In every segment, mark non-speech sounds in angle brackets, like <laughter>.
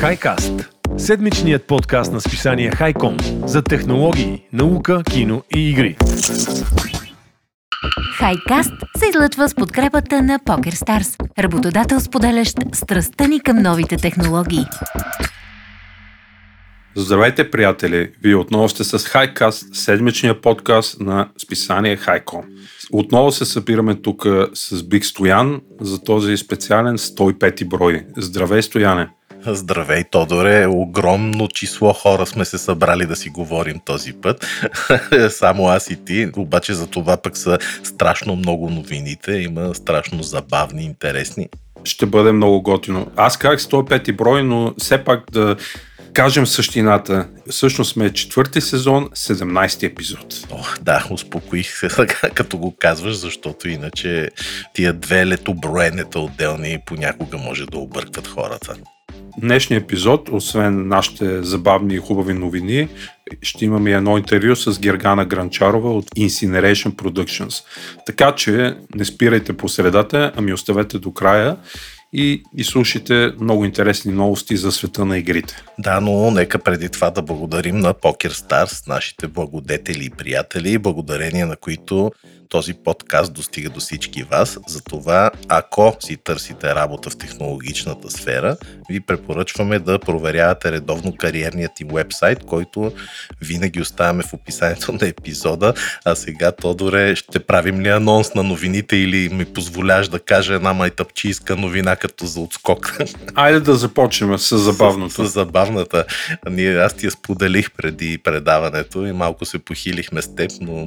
Хайкаст Седмичният подкаст на списание Хайком за технологии, наука, кино и игри. Хайкаст се излъчва с подкрепата на PokerStars, работодател споделящ страстта ни към новите технологии. Здравейте, приятели! Вие отново сте с Хайкаст, седмичния подкаст на списание Хайком. Отново се събираме тук с Биг Стоян за този специален 105 брой. Здравей, Стояне! Здравей, Тодоре. Огромно число хора сме се събрали да си говорим този път. <laughs> Само аз и ти. Обаче за това пък са страшно много новините. Има страшно забавни, интересни. Ще бъде много готино. Аз казах 105 брой, но все пак да кажем същината. Всъщност сме четвърти сезон, 17 епизод. О, да, успокоих се сега, като го казваш, защото иначе тия две летоброенета отделни понякога може да объркват хората. Днешния епизод, освен нашите забавни и хубави новини, ще имаме едно интервю с Гергана Гранчарова от Incineration Productions. Така че не спирайте по средата, ами оставете до края и, и слушайте много интересни новости за света на игрите. Да, но нека преди това да благодарим на Poker Stars, нашите благодетели и приятели, благодарение на които този подкаст достига до всички вас. Затова, ако си търсите работа в технологичната сфера, ви препоръчваме да проверявате редовно кариерният им вебсайт, който винаги оставяме в описанието на епизода. А сега, Тодоре, ще правим ли анонс на новините или ми позволяваш да кажа една майтъпчийска новина като за отскок? Айде да започнем с забавното. С, с забавната. Ние, аз ти я споделих преди предаването и малко се похилихме с теб, но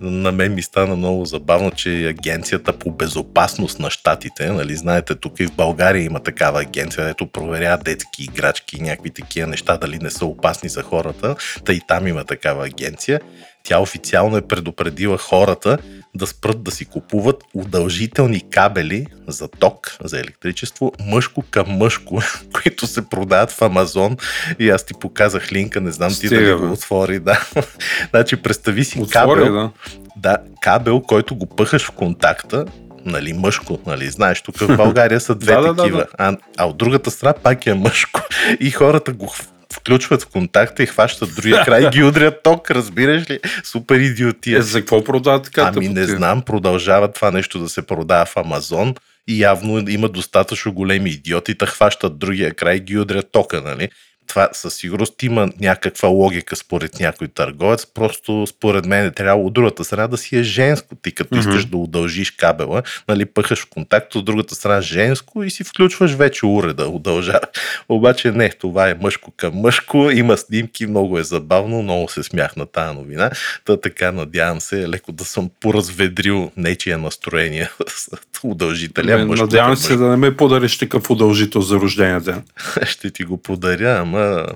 на мен ми стана много забавно, че агенцията по безопасност на щатите, нали, знаете, тук и в България има такава агенция, където проверява детски играчки и някакви такива неща, дали не са опасни за хората, тъй и там има такава агенция. Тя официално е предупредила хората да спрат да си купуват удължителни кабели за ток, за електричество, мъжко към мъжко, <laughs> които се продават в Амазон. И аз ти показах линка, не знам Стига, ти дали го отвори. Да. <laughs> значи, представи си Отвори, кабел, да. Да, кабел, който го пъхаш в контакта, нали, мъжко, нали, знаеш, тук в България са две <laughs> да, такива, да, да. А, а от другата страна пак е мъжко. <laughs> И хората го включват в контакта и хващат другия <laughs> край и ги удрят ток, разбираш ли? Супер идиотия. Е, за какво продават така? Ами не знам, продължава това нещо да се продава в Амазон и явно има достатъчно големи идиоти, да хващат другия край и ги удрят тока, нали? Това със сигурност има някаква логика според някой търговец, просто според мен е трябва от другата страна да си е женско. Ти като mm-hmm. искаш да удължиш кабела, нали, пъхаш в контакт, от другата страна женско и си включваш вече уреда, удължава. <laughs> Обаче не, това е мъжко към мъжко, има снимки, много е забавно, много се смях на тази новина. Та така надявам се леко да съм поразведрил нечия настроение <laughs> с удължителя. Мъжко надявам се да не ме подариш такъв удължител за рождения ден. <laughs> Ще ти го подаря, ама ама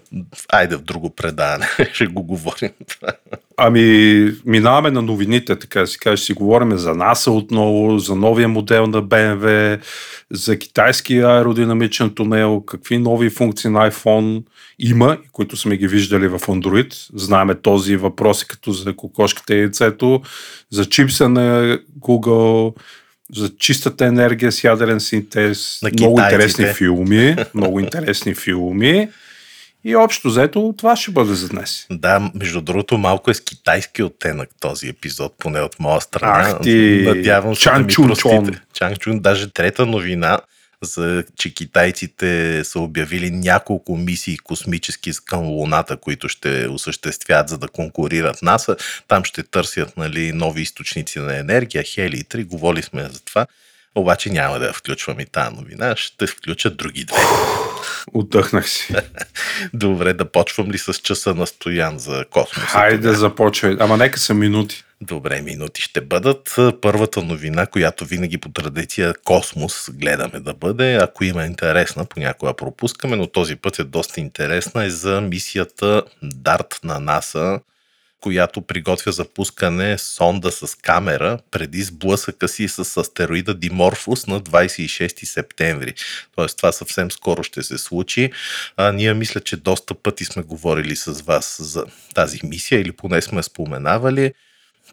айде в друго предаване, <laughs> ще го говорим. Ами, минаваме на новините, така да си каже, си говорим за НАСА отново, за новия модел на BMW, за китайски аеродинамичен тунел, какви нови функции на iPhone има, които сме ги виждали в Android. Знаеме този въпрос като за кокошката и яйцето, за чипса на Google, за чистата енергия с ядрен синтез. На много интересни филми. Много интересни филми. И общо взето това ще бъде за днес. Да, между другото малко е с китайски оттенък този епизод, поне от моя страна. Ах ти, Надявам се Чан да ми Чун Чан Чун, даже трета новина, за, че китайците са обявили няколко мисии космически към Луната, които ще осъществят, за да конкурират НАСА. Там ще търсят нали, нови източници на енергия, хели и три. Говорили сме за това. Обаче няма да я включвам и тази новина, ще включа други две. Отдъхнах си. <laughs> Добре, да почвам ли с часа на стоян за космос? Хайде да започвай, ама нека са минути. Добре, минути ще бъдат. Първата новина, която винаги по традиция космос гледаме да бъде, ако има интересна, понякога пропускаме, но този път е доста интересна, е за мисията DART на НАСА, която приготвя запускане сонда с камера преди сблъсъка си с астероида Диморфус на 26 септември. Тоест това съвсем скоро ще се случи. А, ние мисля, че доста пъти сме говорили с вас за тази мисия или поне сме споменавали.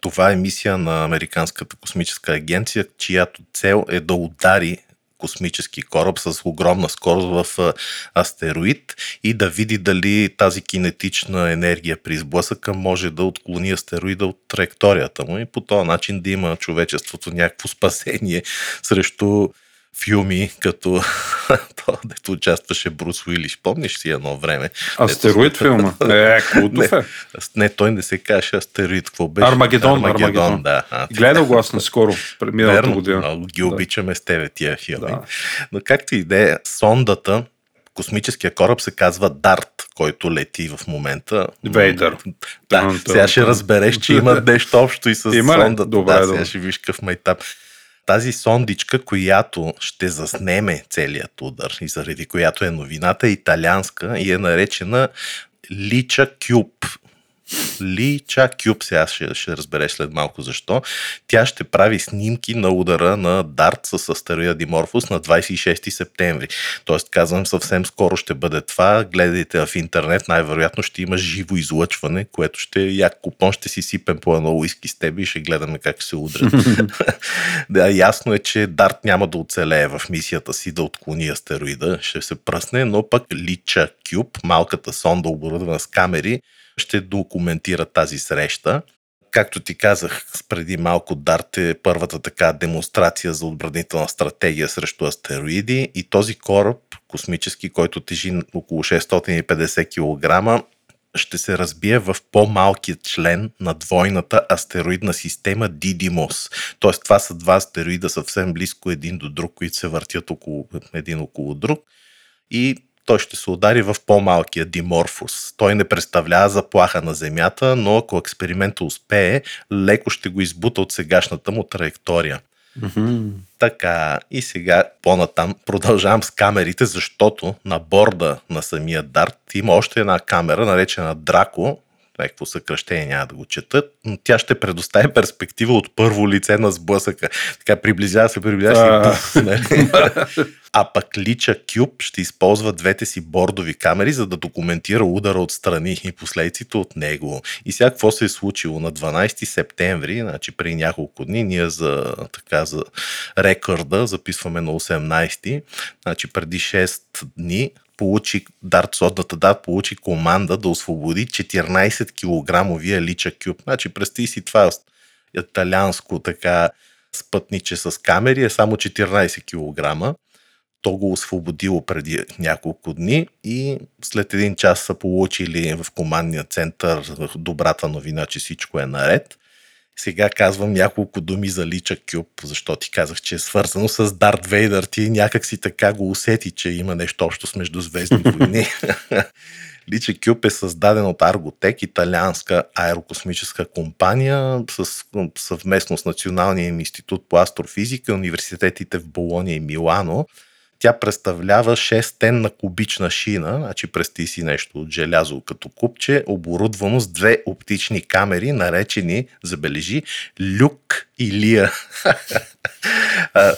Това е мисия на Американската космическа агенция, чиято цел е да удари космически кораб с огромна скорост в астероид и да види дали тази кинетична енергия при сблъсъка може да отклони астероида от траекторията му и по този начин да има човечеството някакво спасение срещу филми, като <laughs> то, дето участваше Брус Уилиш. Помниш си едно време? Астероид дето... филма. <laughs> Е, култов е. Не, той не се каже Астероид. Какво беше? Армагедон. Армагедон, Армагедон. да. А, <laughs> Гледал го аз наскоро, миналата година. Много ги обичаме с тебе тия филми. Да. Но както и да е, сондата космическия кораб се казва Дарт, който лети в момента. Вейдър. Да, сега ще разбереш, че има нещо общо и с има сондата. Добре, да, сега ще виж какъв майтап тази сондичка, която ще заснеме целият удар и заради която е новината, италианска и е наречена Лича Кюб. Лича Кюб, сега ще, ще разбереш след малко защо. Тя ще прави снимки на удара на Дарт с астероида Диморфус на 26 септември. Тоест, казвам, съвсем скоро ще бъде това. Гледайте в интернет, най-вероятно ще има живо излъчване, което ще як купон, ще си сипем по едно уиски с теб и ще гледаме как се удрят. <laughs> да, ясно е, че Дарт няма да оцелее в мисията си да отклони астероида, ще се пръсне, но пък Лича Кюб, малката сонда оборудвана с камери, ще документира тази среща. Както ти казах преди малко, Дарт е първата така демонстрация за отбранителна стратегия срещу астероиди и този кораб, космически, който тежи около 650 кг, ще се разбие в по-малкия член на двойната астероидна система Дидимос. Тоест това са два астероида съвсем близко един до друг, които се въртят около, един около друг. И той ще се удари в по-малкия Диморфус. Той не представлява заплаха на Земята, но ако експериментът успее, леко ще го избута от сегашната му траектория. Mm-hmm. Така, и сега по-натам продължавам с камерите, защото на борда на самия Дарт има още една камера, наречена Драко, някакво съкръщение няма да го четат, но тя ще предостави <laughs> перспектива от първо лице на сблъсъка. Така приближава се, приближава се. <laughs> А пък Лича Кюб ще използва двете си бордови камери, за да документира удара отстрани и последиците от него. И сега какво се е случило на 12 септември, значи при няколко дни, ние за, така, за рекорда записваме на 18, значи преди 6 дни получи, Дарт Содната дат получи команда да освободи 14 кг Лича Кюб. Значи представи си това италианско така спътниче с камери е само 14 кг то го освободило преди няколко дни и след един час са получили в командния център добрата новина, че всичко е наред. Сега казвам няколко думи за Лича Кюб, защото ти казах, че е свързано с Дарт Вейдър. Ти някак си така го усети, че има нещо общо с Междузвездни войни. <laughs> Лича Кюб е създаден от Арготек, италианска аерокосмическа компания, с, съвместно с Националния институт по астрофизика, университетите в Болония и Милано – тя представлява 6-тенна кубична шина, значи прести си нещо от желязо като купче, оборудвано с две оптични камери, наречени, забележи, люк и лия.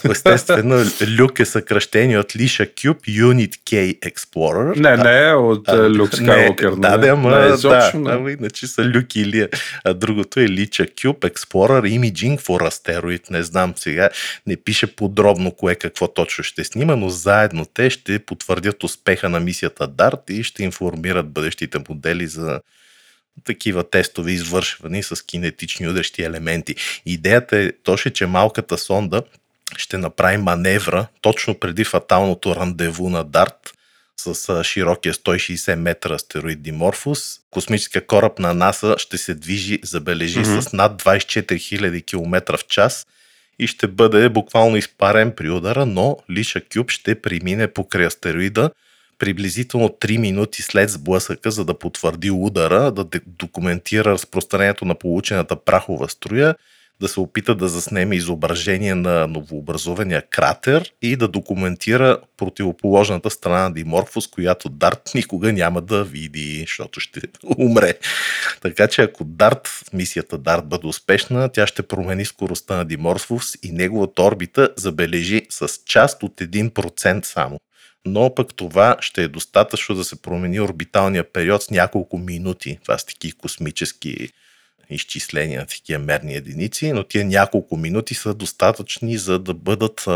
Естествено, люк е съкръщение от Лиша Cube Unit K Explorer. Не, не, от Люк Skywalker. Да, да, ама, не, да, ама иначе са люк и лия. А другото е Лича Cube Explorer Imaging for Asteroid. Не знам сега, не пише подробно кое какво точно ще снима, но заедно те ще потвърдят успеха на мисията DART и ще информират бъдещите модели за такива тестове, извършвани с кинетични удрещи елементи. Идеята е точно, че малката сонда ще направи маневра точно преди фаталното рандеву на Дарт с широкия 160 метра астероид Диморфус. Космическия кораб на НАСА ще се движи, забележи, mm-hmm. с над 24 000 км в час и ще бъде буквално изпарен при удара, но Лиша Кюб ще премине покрай астероида приблизително 3 минути след сблъсъка, за да потвърди удара, да документира разпространението на получената прахова струя, да се опита да заснеме изображение на новообразования кратер и да документира противоположната страна на Диморфус, която Дарт никога няма да види, защото ще <laughs> умре. Така че ако Дарт, мисията Дарт бъде успешна, тя ще промени скоростта на Диморфус и неговата орбита забележи с част от 1% само но пък това ще е достатъчно да се промени орбиталния период с няколко минути. Това са такива космически изчисления на такива мерни единици, но тия няколко минути са достатъчни за да бъдат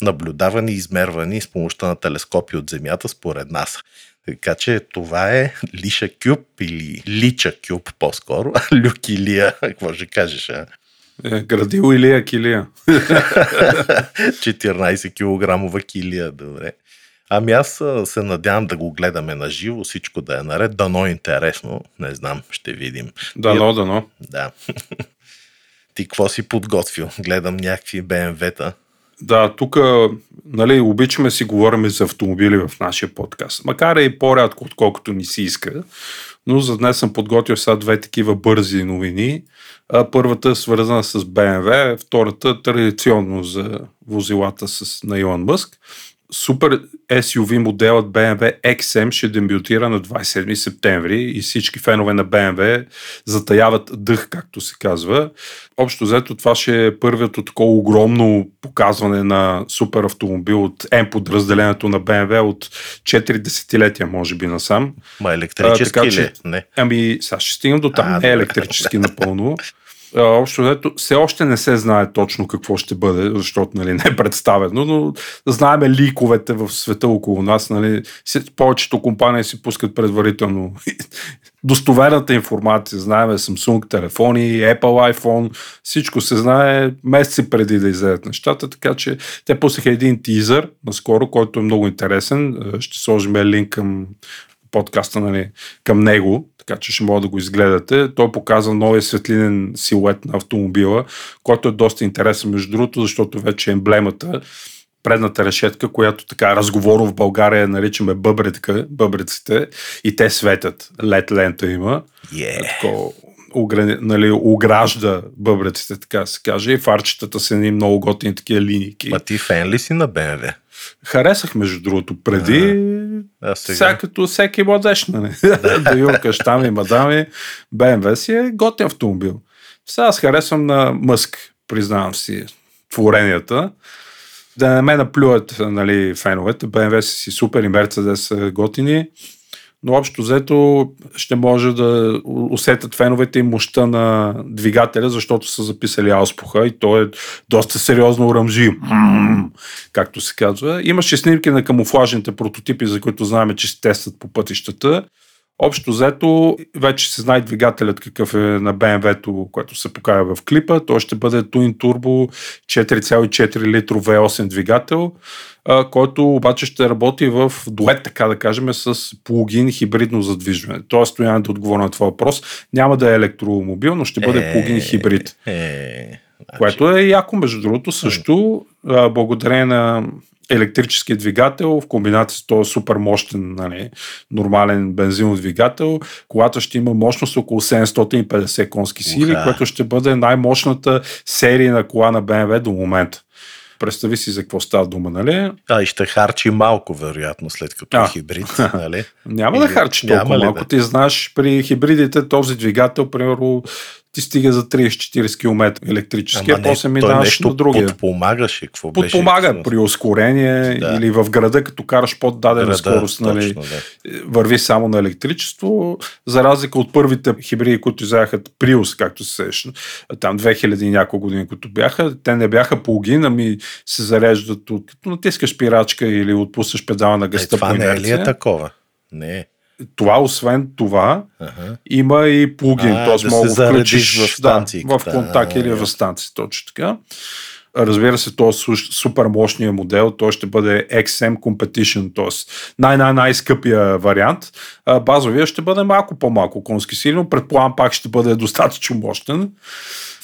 наблюдавани и измервани с помощта на телескопи от Земята според нас. Така че това е Лиша Кюб или Лича Кюб по-скоро. <laughs> Люк Илия, какво ще кажеш, а? Е, градил Илия Килия. <laughs> 14 килограмова килия, добре. Ами аз се надявам да го гледаме на живо, всичко да е наред. Дано е интересно, не знам, ще видим. Дано, дано. Да. <laughs> Ти какво си подготвил? Гледам някакви БМВ-та. Да, тук нали, обичаме си говорим за автомобили в нашия подкаст. Макар и по-рядко, отколкото ни си иска. Но за днес съм подготвил сега две такива бързи новини. Първата е свързана с BMW, втората традиционно за возилата с, на Илон Мъск супер SUV моделът BMW XM ще дебютира на 27 септември и всички фенове на BMW затаяват дъх, както се казва. Общо взето това ще е първият такова огромно показване на супер автомобил от М подразделението на BMW от 4 десетилетия, може би насам. Ма електрически а, така, че, ли? Не. Ами, сега ще стигнем до там. А, не е електрически напълно <laughs> общо взето все още не се знае точно какво ще бъде, защото нали, <laughs> не е представено, но знаеме ликовете в света около нас. Нали, повечето компании си пускат предварително <laughs> достоверната информация. Знаеме Samsung телефони, Apple iPhone, всичко се знае месеци преди да излезат нещата, така че те пуснаха един тизър наскоро, който е много интересен. Ще сложим линк към подкаста нали, към него, така че ще мога да го изгледате. Той показва новия светлинен силует на автомобила, който е доста интересен, между другото, защото вече емблемата предната решетка, която така разговорно в България наричаме бъбретка, бъбреците, и те светят. Лед лента има. Yeah. Тако, ограни, нали, огражда бъбреците, така се каже, и фарчетата са ни много готини такива линейки. Ма ти фен ли си на БМВ? Харесах, между другото, преди. А, сега? сега като всеки младеж, нали? <laughs> да юркаш там и мадами. БМВ си е готин автомобил. Сега аз харесвам на Мъск, признавам си, творенията. Да не ме наплюят нали, феновете. БМВ си супер и Мерцедес са готини но общо взето ще може да усетят феновете и мощта на двигателя, защото са записали ауспуха и то е доста сериозно урамжи, както се казва. Имаше снимки на камуфлажните прототипи, за които знаем, че се тестват по пътищата. Общо взето, вече се знае двигателят какъв е на BMW-то, което се покажа в клипа. Той ще бъде Twin Turbo 4,4 литров V8 двигател който обаче ще работи в дует, така да кажем, с плагин хибридно задвижване. Тоест, стояне да отговоря на това въпрос. Няма да е електромобил, но ще бъде е, плагин хибрид. Е, е, което е яко, между другото, също благодарение на електрически двигател в комбинация с този супер мощен, нали, нормален бензинов двигател, колата ще има мощност около 750 конски сили, Уха. което ще бъде най-мощната серия на кола на BMW до момента. Представи си за какво става дума, нали? А, и ще харчи малко, вероятно, след като е хибрид, <laughs> нали? Няма Или... да харчи толкова малко. Да? Ти знаеш, при хибридите този двигател, примерно, ти стига за 30-40 км електрически, а после минаваш на другия. Подпомагаше, какво беше? Подпомага при ускорение да. или в града, като караш под дадена града, скорост, нали, точно, да. върви само на електричество, за разлика от първите хибриди, които изяха Prius, както се сеща, там 2000 и няколко години, които бяха, те не бяха плагин, ами се зареждат от като натискаш пирачка или отпускаш педала на гъста е, това по не е ли е такова? Не това, освен това, ага. има и плагин. Т.е. да мога да включиш в, да, в контакт или в станция. Точно така. Разбира се, то е супер мощния модел, той ще бъде XM Competition, т.е. най-най-най-скъпия вариант. Базовия ще бъде малко по-малко конски сили, но предполагам пак ще бъде достатъчно мощен.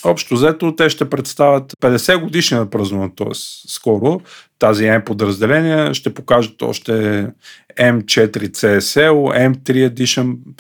Общо взето те ще представят 50 годишния празнуване, т.е. скоро тази M подразделение ще покажат още M4 CSL, M3 Edition,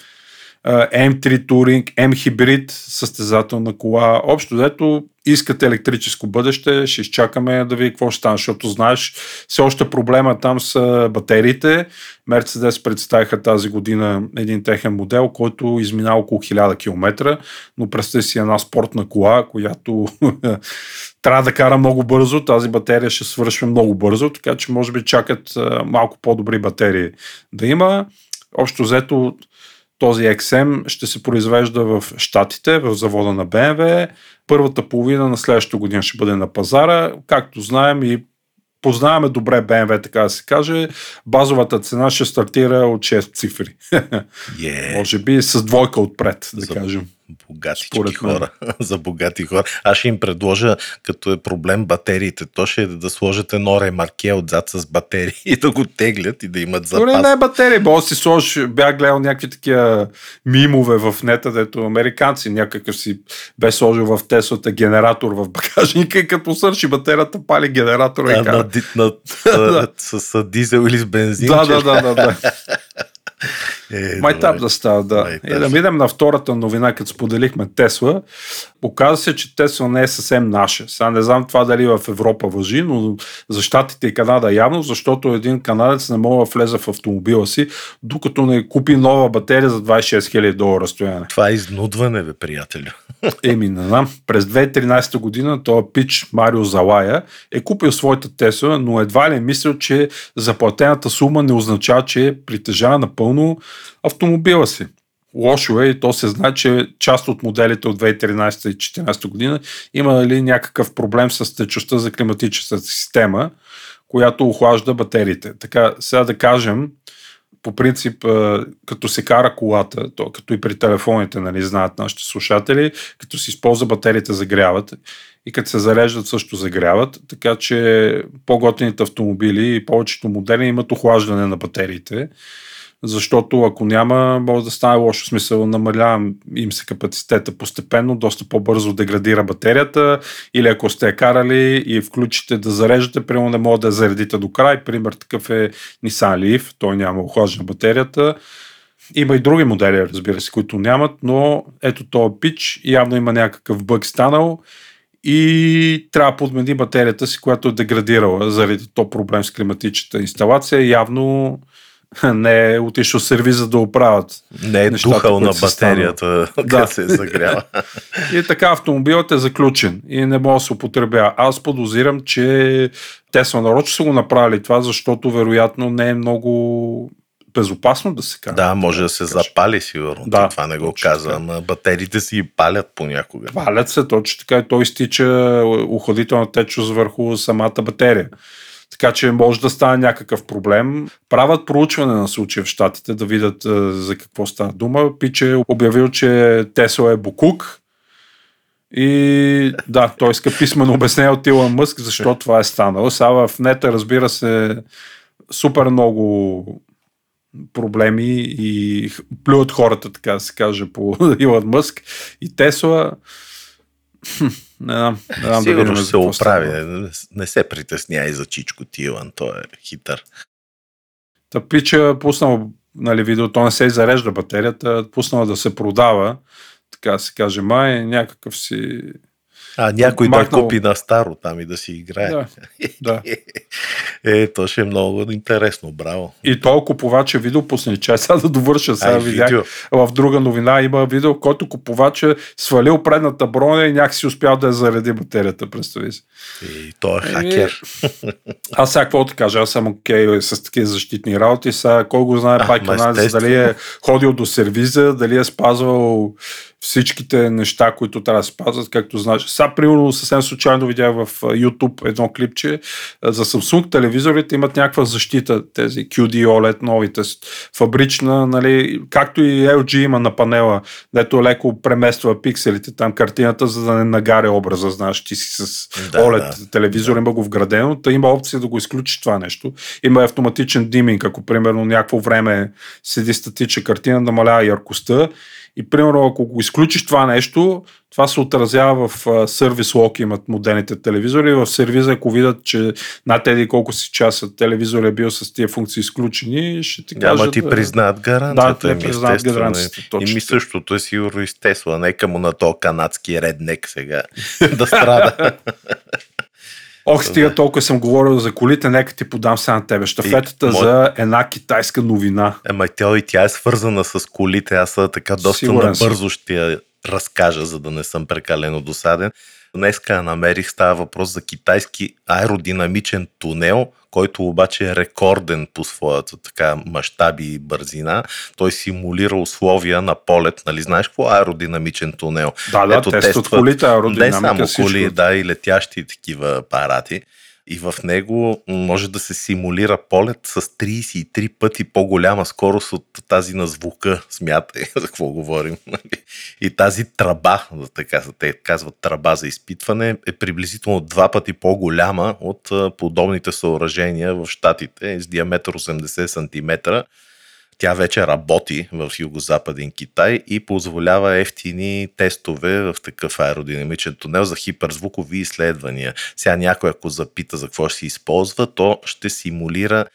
M3 Touring, M Hybrid, състезателна кола. Общо взето искат електрическо бъдеще, ще изчакаме да видим какво ще стане, защото знаеш, все още проблема там са батериите. Мерцедес представиха тази година един техен модел, който измина около 1000 км, но представи си една спортна кола, която <laughs> трябва да кара много бързо, тази батерия ще свършва много бързо, така че може би чакат малко по-добри батерии да има. Общо взето този XM ще се произвежда в Штатите, в завода на BMW. Първата половина на следващата година ще бъде на пазара. Както знаем и познаваме добре BMW, така да се каже, базовата цена ще стартира от 6 цифри. Yeah. <laughs> Може би с двойка отпред, да За- кажем. Богатички Според мен. хора. <laughs> За богати хора. Аз ще им предложа, като е проблем батериите, то ще е да сложат едно ремарке отзад с батерии <laughs> и да го теглят и да имат Дори запас. не е батерия, бо си сложиш, бях гледал някакви такива мимове в нета, дето американци някакъв си бе сложил в Теслата генератор в багажника и като свърши батерията, пали генератора и А, на, кара. на, <laughs> на, с, с, дизел или с бензин. Да, да, да, да, да. Е, Майтап добре. да става, да. Майтап. И да минем на втората новина, като споделихме Тесла. Оказва се, че Тесла не е съвсем наша. Сега не знам това дали в Европа въжи, но за Штатите и Канада явно, защото един канадец не мога да влезе в автомобила си, докато не купи нова батерия за 26 000 долара стояне. Това е изнудване, бе, приятелю. Еми, не знам. През 2013 година този пич Марио Залая е купил своята Тесла, но едва ли е мислил, че заплатената сума не означава, че притежава напълно автомобила си. Лошо е и то се знае, че част от моделите от 2013 и 2014 година има ли някакъв проблем с течността за климатичната система, която охлажда батериите. Така, сега да кажем, по принцип, като се кара колата, то, като и при телефоните, нали, знаят нашите слушатели, като се използва батериите загряват. И като се зареждат също загряват, така че по-готините автомобили и повечето модели имат охлаждане на батериите, защото ако няма, може да стане лошо смисъл, намалявам им се капацитета постепенно, доста по-бързо деградира батерията или ако сте я карали и включите да зареждате, примерно не може да я заредите до край, пример такъв е Nissan Leaf, той няма охлаждане на батерията, има и други модели, разбира се, които нямат, но ето този пич явно има някакъв бъг станал и трябва да подмени батерията си, която е деградирала заради то проблем с климатичната инсталация. Явно <laughs> не е отишъл сервиза да оправят. Не е Нещата, духал на са батерията, Да. се загрява. <laughs> И така автомобилът е заключен и не може да се употребява. Аз подозирам, че Тесла нарочно са го направили това, защото вероятно не е много безопасно да се кара. да, може да се запали, сигурно. Да, това не го така. ама батериите си палят понякога. Палят се, точно така и той изтича охладителна течност върху самата батерия. Така че може да стане някакъв проблем. Правят проучване на случая в Штатите да видят е, за какво става дума. Пиче е обявил, че Тесла е Букук. И да, той иска писмено обяснение от Илон Мъск, защо това е станало. Сега в нета, разбира се, супер много проблеми и плюят хората, така да се каже, по <laughs> Илон Мъск и Тесла. Хм, Не знам, не знам да Сигурно видим ще се оправи. Не, не се притесняй за Чичко Тилан, той е хитър. Та пича пуснал нали, видео, то не се зарежда батерията, пуснала да се продава, така да се каже, май някакъв си... А някой да Махнал. купи на старо там и да си играе. Да, да. <laughs> Е, то ще е много интересно, браво. И то купувач е видео, пусне чай, сега да довърша, сега Ай, видях. видео. В друга новина има видео, който купувач е свалил предната броня и някакси успял да я зареди батерията, представи си. И той е Еми, хакер. Аз сега какво да кажа, аз съм окей с такива защитни работи, сега кой го знае А, ма анализ, дали е ходил до сервиза, дали е спазвал всичките неща, които трябва да спазват, както знаеш. Сега, примерно, съвсем случайно видях в YouTube едно клипче за Samsung телевизорите имат някаква защита, тези QD OLED новите, фабрична, нали, както и LG има на панела, дето леко премества пикселите там картината, за да не нагаре образа, знаеш, ти си с Да, OLED да. телевизор, има го вградено, та има опция да го изключиш това нещо. Има автоматичен диминг, ако примерно някакво време седи статична картина, намалява яркостта и примерно ако го изключиш това нещо, това се отразява в а, сервис лок имат модерните телевизори. В сервиза, ако видят, че над еди колко си часа телевизор е бил с тия функции изключени, ще ти Да, кажат... ама ти признат гаранцията. Да, еми, те признават естествено. гаранцията, И точно ми така. същото е сигурно и с Тесла. Нека му на то канадски реднек сега <laughs> да страда. <laughs> Ох, стига толкова съм говорил за колите, нека ти подам сега на тебе. Штафетата И, мой- за една китайска новина. Ема тя и тя е свързана с колите. Аз така доста Сигурен набързо ще я разкажа, за да не съм прекалено досаден. Днеска намерих, става въпрос за китайски аеродинамичен тунел, който обаче е рекорден по своята така мащаби и бързина. Той симулира условия на полет. Нали знаеш какво аеродинамичен тунел? Да, да, Ето, тестват колите, аеродинамика, Не само всичко. коли, да, и летящи такива апарати и в него може да се симулира полет с 33 пъти по-голяма скорост от тази на звука. Смятай <laughs> за какво говорим. Нали? И тази траба, така те казват траба за изпитване, е приблизително два пъти по-голяма от подобните съоръжения в Штатите с диаметър 80 см тя вече работи в югозападен Китай и позволява ефтини тестове в такъв аеродинамичен тунел за хиперзвукови изследвания. Сега някой ако запита за какво ще се използва, то ще симулира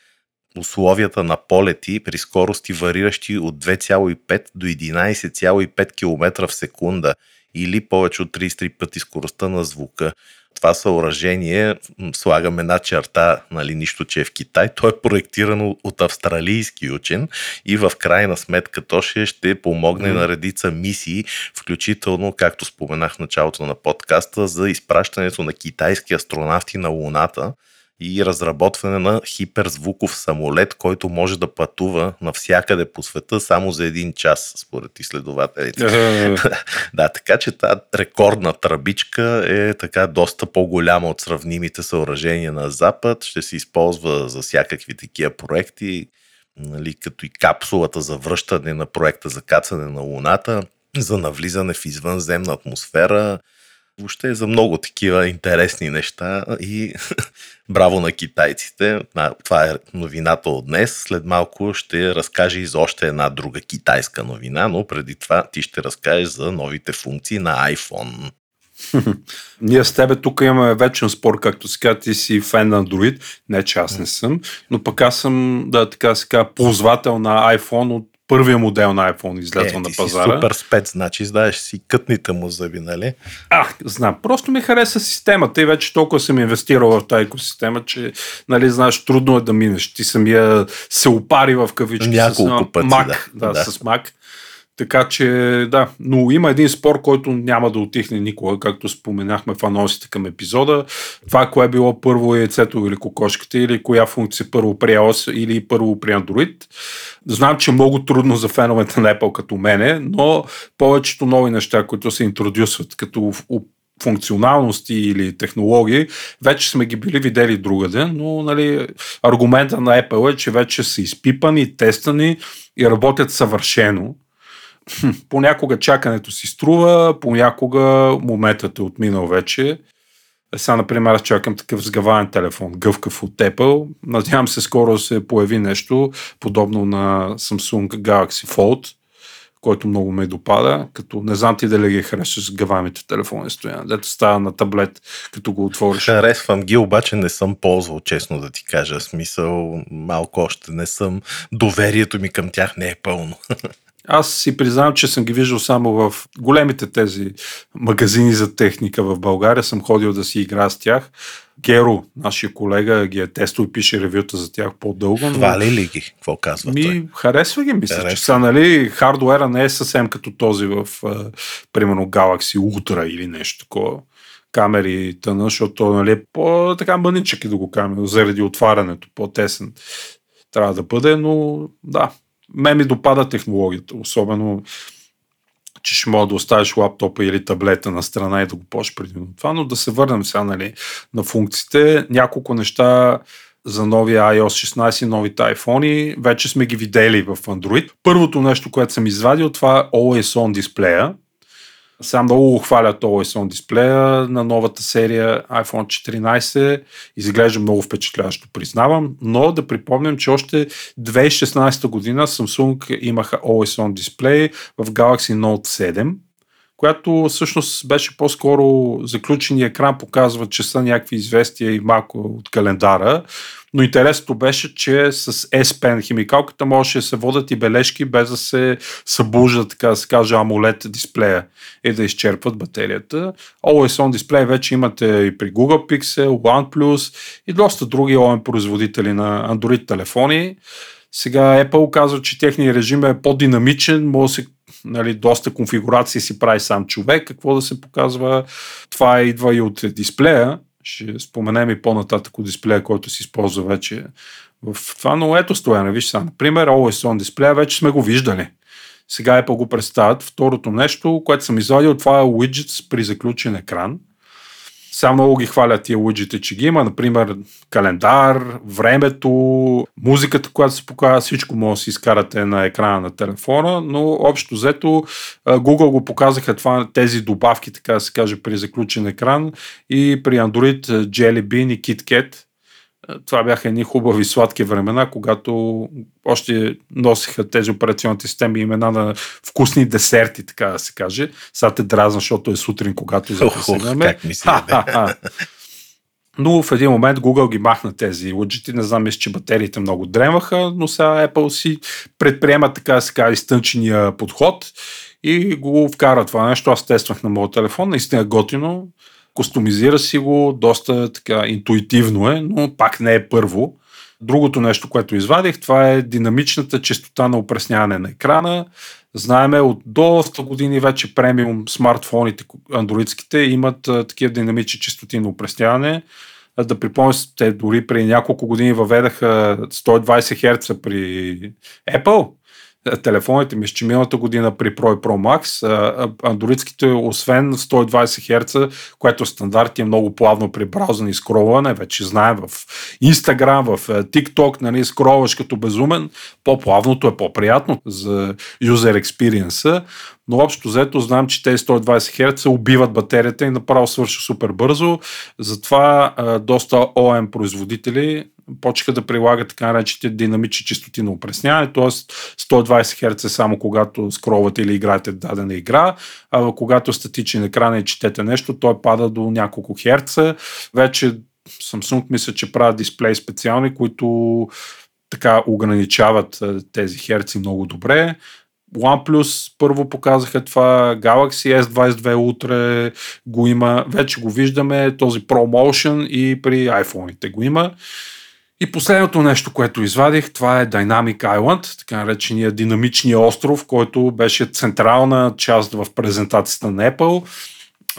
условията на полети при скорости вариращи от 2,5 до 11,5 км в секунда или повече от 33 пъти скоростта на звука това съоръжение, слагаме една черта, нали, нищо, че е в Китай, то е проектирано от австралийски учен и в крайна сметка то ще, ще помогне mm. на редица мисии, включително, както споменах в началото на подкаста, за изпращането на китайски астронавти на Луната и разработване на хиперзвуков самолет, който може да пътува навсякъде по света само за един час, според изследователите. <laughs> да, така че тази рекордна тръбичка е така доста по-голяма от сравнимите съоръжения на Запад. Ще се използва за всякакви такива проекти, нали, като и капсулата за връщане на проекта за кацане на Луната, за навлизане в извънземна атмосфера, въобще за много такива интересни неща и <laughs> браво на китайците. Това е новината от днес. След малко ще разкажа и за още една друга китайска новина, но преди това ти ще разкажеш за новите функции на iPhone. <laughs> Ние с тебе тук имаме вечен спор, както се казва, ти си фен на Android, не че аз не съм, но пък аз съм, да така се ползвател на iPhone от първия модел на iPhone излезе е, на пазара. Си супер спец, значи знаеш си кътните му зъби, нали? А, знам. Просто ми хареса системата и вече толкова съм инвестирал в тази екосистема, че, нали, знаеш, трудно е да минеш. Ти самия се опари в кавички Няколко с пъти, Mac, да. Да, да. с Mac. Така че, да, но има един спор, който няма да отихне никога, както споменахме в анонсите към епизода. Това, кое е било първо яйцето или кокошката, или коя функция първо при iOS или първо при Android. Знам, че е много трудно за феновете на Apple като мене, но повечето нови неща, които се интродюсват като функционалности или технологии, вече сме ги били видели другаде, но нали, аргумента на Apple е, че вече са изпипани, тестани и работят съвършено <laughs> понякога чакането си струва, понякога моментът е отминал вече. Сега, например, аз чакам такъв сгаваен телефон, гъвкав от Apple. Надявам се скоро се появи нещо подобно на Samsung Galaxy Fold, който много ме допада, като не знам ти дали ги харесваш с гавамите телефони стоя, дето става на таблет, като го отвориш. Харесвам ги, обаче не съм ползвал, честно да ти кажа. Смисъл, малко още не съм. Доверието ми към тях не е пълно. <laughs> Аз си признавам, че съм ги виждал само в големите тези магазини за техника в България. Съм ходил да си игра с тях. Геро, нашия колега, ги е тестил и пише ревюта за тях по-дълго. Но... Хвали ли ги? Какво казва ми, той? Харесва ги, мисля, харесва. че са, нали, хардуера не е съвсем като този в, примерно, Galaxy Ultra или нещо такова камери тъна, защото нали, е по-така мъничък и да го камера, заради отварянето, по-тесен трябва да бъде, но да, ме ми допада технологията, особено че ще мога да оставиш лаптопа или таблета на страна и да го почнеш преди това, но да се върнем сега нали, на функциите. Няколко неща за новия iOS 16 новите iPhone вече сме ги видели в Android. Първото нещо, което съм извадил, това е Always On дисплея. Сега много хвалят Always On дисплея на новата серия iPhone 14. Изглежда много впечатляващо, признавам, но да припомням, че още 2016 година Samsung имаха Always On дисплей в Galaxy Note 7 която всъщност беше по-скоро заключения екран, показва, че са някакви известия и малко от календара. Но интересното беше, че с S Pen химикалката можеше да се водят и бележки без да се събужда, така да се каже, амулет дисплея и да изчерпват батерията. Always On дисплей вече имате и при Google Pixel, OnePlus и доста други OM производители на Android телефони. Сега Apple казва, че техният режим е по-динамичен, може да се нали, доста конфигурации си прави сам човек, какво да се показва. Това идва и от дисплея. Ще споменем и по-нататък от дисплея, който се използва вече в това, но ето стояне, виж сега, например, Always On дисплея вече сме го виждали. Сега Apple го представят. Второто нещо, което съм извадил, това е widgets при заключен екран. Сега много ги хвалят тия уиджите, че ги има. Например, календар, времето, музиката, която се показва, всичко може да си изкарате на екрана на телефона, но общо взето Google го показаха това, тези добавки, така да се каже, при заключен екран и при Android Jelly Bean и KitKat това бяха едни хубави сладки времена, когато още носиха тези операционните системи имена на вкусни десерти, така да се каже. Сега те дразна, защото е сутрин, когато записваме. Но в един момент Google ги махна тези лъджите. Не знам, мисля, че батериите много дремаха, но сега Apple си предприема така да се каже изтънчения подход и го вкара това нещо. Аз тествах на моят телефон, наистина готино. Костомизира си го, доста така интуитивно е, но пак не е първо. Другото нещо, което извадих, това е динамичната частота на опресняване на екрана. Знаеме от доста години вече премиум смартфоните, андроидските, имат такива динамични частоти на опресняване. Да припомня, те дори при няколко години въведаха 120 Hz при Apple телефоните ми, че миналата година при Pro и Pro Max, андроидските, освен 120 Hz, което стандарт е много плавно при браузане и скролване, вече знаем в Instagram, в TikTok, нали, скролваш като безумен, по-плавното е по-приятно за user experience но общо взето знам, че тези 120 Hz убиват батерията и направо свърши супер бързо. Затова доста OM производители почеха да прилагат така наречените динамични частоти на опресняване, т.е. 120 Hz само когато скролвате или играете дадена игра, а когато статичен екран и четете нещо, той пада до няколко херца. Вече Samsung мисля, че правят дисплей специални, които така ограничават тези херци много добре. OnePlus първо показаха това, Galaxy S22 Ultra го има, вече го виждаме, този ProMotion и при iPhone-ите го има. И последното нещо, което извадих, това е Dynamic Island, така наречения динамичния остров, който беше централна част в презентацията на Apple.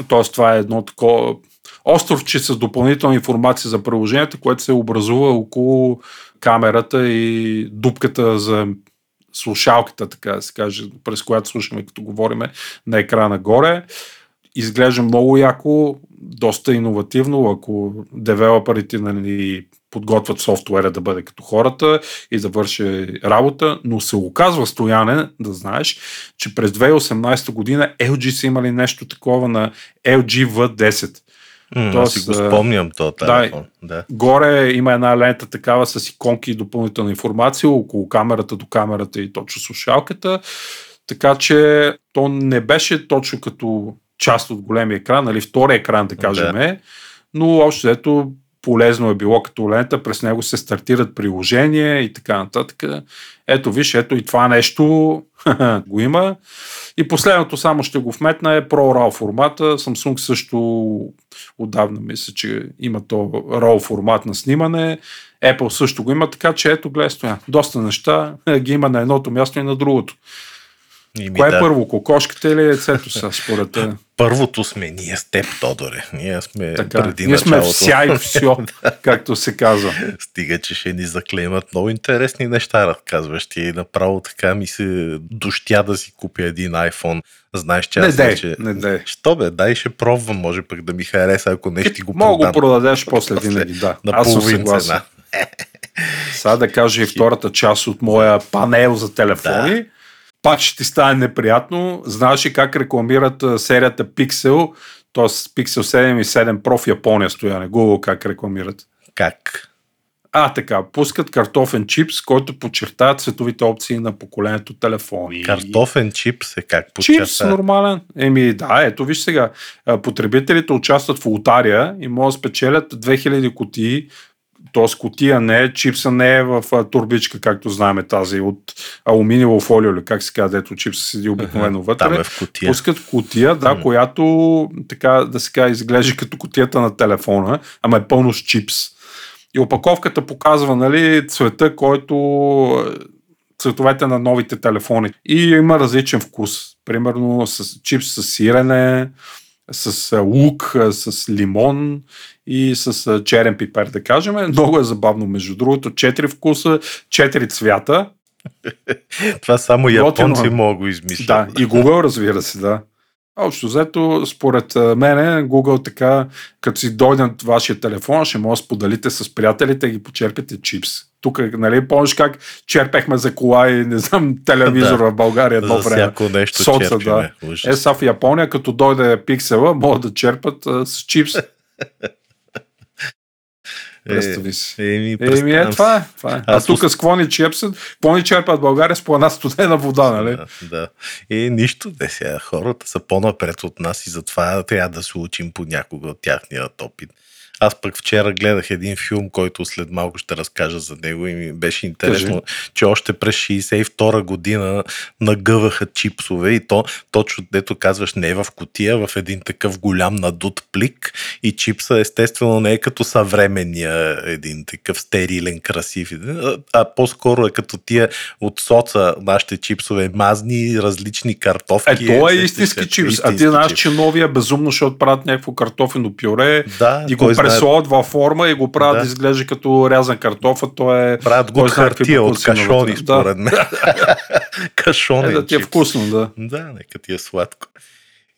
Тоест това е едно такова островче с допълнителна информация за приложението, което се образува около камерата и дупката за слушалката, така да се каже, през която слушаме, като говориме на екрана горе. Изглежда много яко, доста иновативно, ако девелоперите нали, подготвят софтуера да бъде като хората и да върши работа, но се оказва стояне, да знаеш, че през 2018 година LG са имали нещо такова на LG V10. Mm, Тоест, си го спомням то телефон. Да, да. Горе има една лента такава с иконки и допълнителна информация около камерата до камерата и точно слушалката. Така че то не беше точно като част от големия екран, нали, втория екран, да кажем, да. но общо ето полезно е било като лента, през него се стартират приложения и така нататък. Ето виж, ето и това нещо <laughs> го има. И последното само ще го вметна е Pro RAW формата. Samsung също отдавна мисля, че има то RAW формат на снимане. Apple също го има, така че ето гледай стоя. Доста неща <laughs> ги има на едното място и на другото. Ими Кое е да. е първо, кокошката или яйцето са, според те? Първото сме ние с теб, Тодоре. Ние сме така, преди ние началото. сме вся и все, както се казва. Стига, че ще ни заклемат много интересни неща, разказваш ти. Направо така ми се дощя да си купя един iPhone. Знаеш, че не аз дай, че... Не дай. Що бе, дай ще пробвам, може пък да ми хареса, ако не ще ти го продам. Мога го продадеш после винаги, да. На аз половин цена. Сега да кажа и втората част от моя панел за телефони. Да пак ще ти стане неприятно. Знаеш ли как рекламират серията Pixel, т.е. Pixel 7 и 7 Pro в Япония стояне? Google как рекламират? Как? А, така, пускат картофен чипс, който подчертава цветовите опции на поколението телефони. Картофен чипс е как подчертава? Чипс нормален. Еми да, ето виж сега. Потребителите участват в лотария и могат да спечелят 2000 кутии т.е. котия не е, чипса не е в турбичка, както знаем тази от алуминиево фолио, или как се казва, дето чипса седи обикновено вътре. Там е в котия. Пускат котия, да, mm. която така да се каже, изглежда като котията на телефона, ама е пълно с чипс. И опаковката показва нали, цвета, който цветовете на новите телефони. И има различен вкус. Примерно с чипс с сирене, с лук, с лимон и с черен пипер, да кажем. Много е забавно, между другото. Четири вкуса, четири цвята. <laughs> Това само японци могат го измислят. Да, и Google, разбира се, да. Общо взето, според мене, Google така, като си дойдат вашия телефон, ще може да споделите с приятелите и ги почерпите чипс. Тук, нали, помниш как черпехме за кола и, не знам, <laughs> телевизор да, в България едно време. Всяко нещо Соца, черпиме. да. Е, са в Япония, като дойде пиксела, могат да черпат а, с чипс. <laughs> Представи си. Е, еми, Еми, е, това е. Това е. А Аз тук ус- с какво ни черпсат? Какво ни черпат България с по една студена вода, нали? Да, да. И нищо, де сега. Хората са по-напред от нас и затова трябва да се учим понякога от тяхният опит. Аз пък вчера гледах един филм, който след малко ще разкажа за него и ми беше интересно, че още през 62 година нагъваха чипсове и то точно дето казваш не в котия, в един такъв голям надут плик и чипса естествено не е като съвременния един такъв стерилен, красив, а, по-скоро е като тия от соца нашите чипсове мазни, различни картофки. Е, то е истински чипс. А ти знаеш, че новия безумно ще отправят някакво картофено пюре Да, и го кой знае, пресолят във форма и го правят да. Да. изглежда като рязан картоф, а то е... Правят го от хартия, от бокуци навътре. кашони, според мен. <laughs> Кашонен Е, да ти е вкусно, да. Да, нека ти е сладко.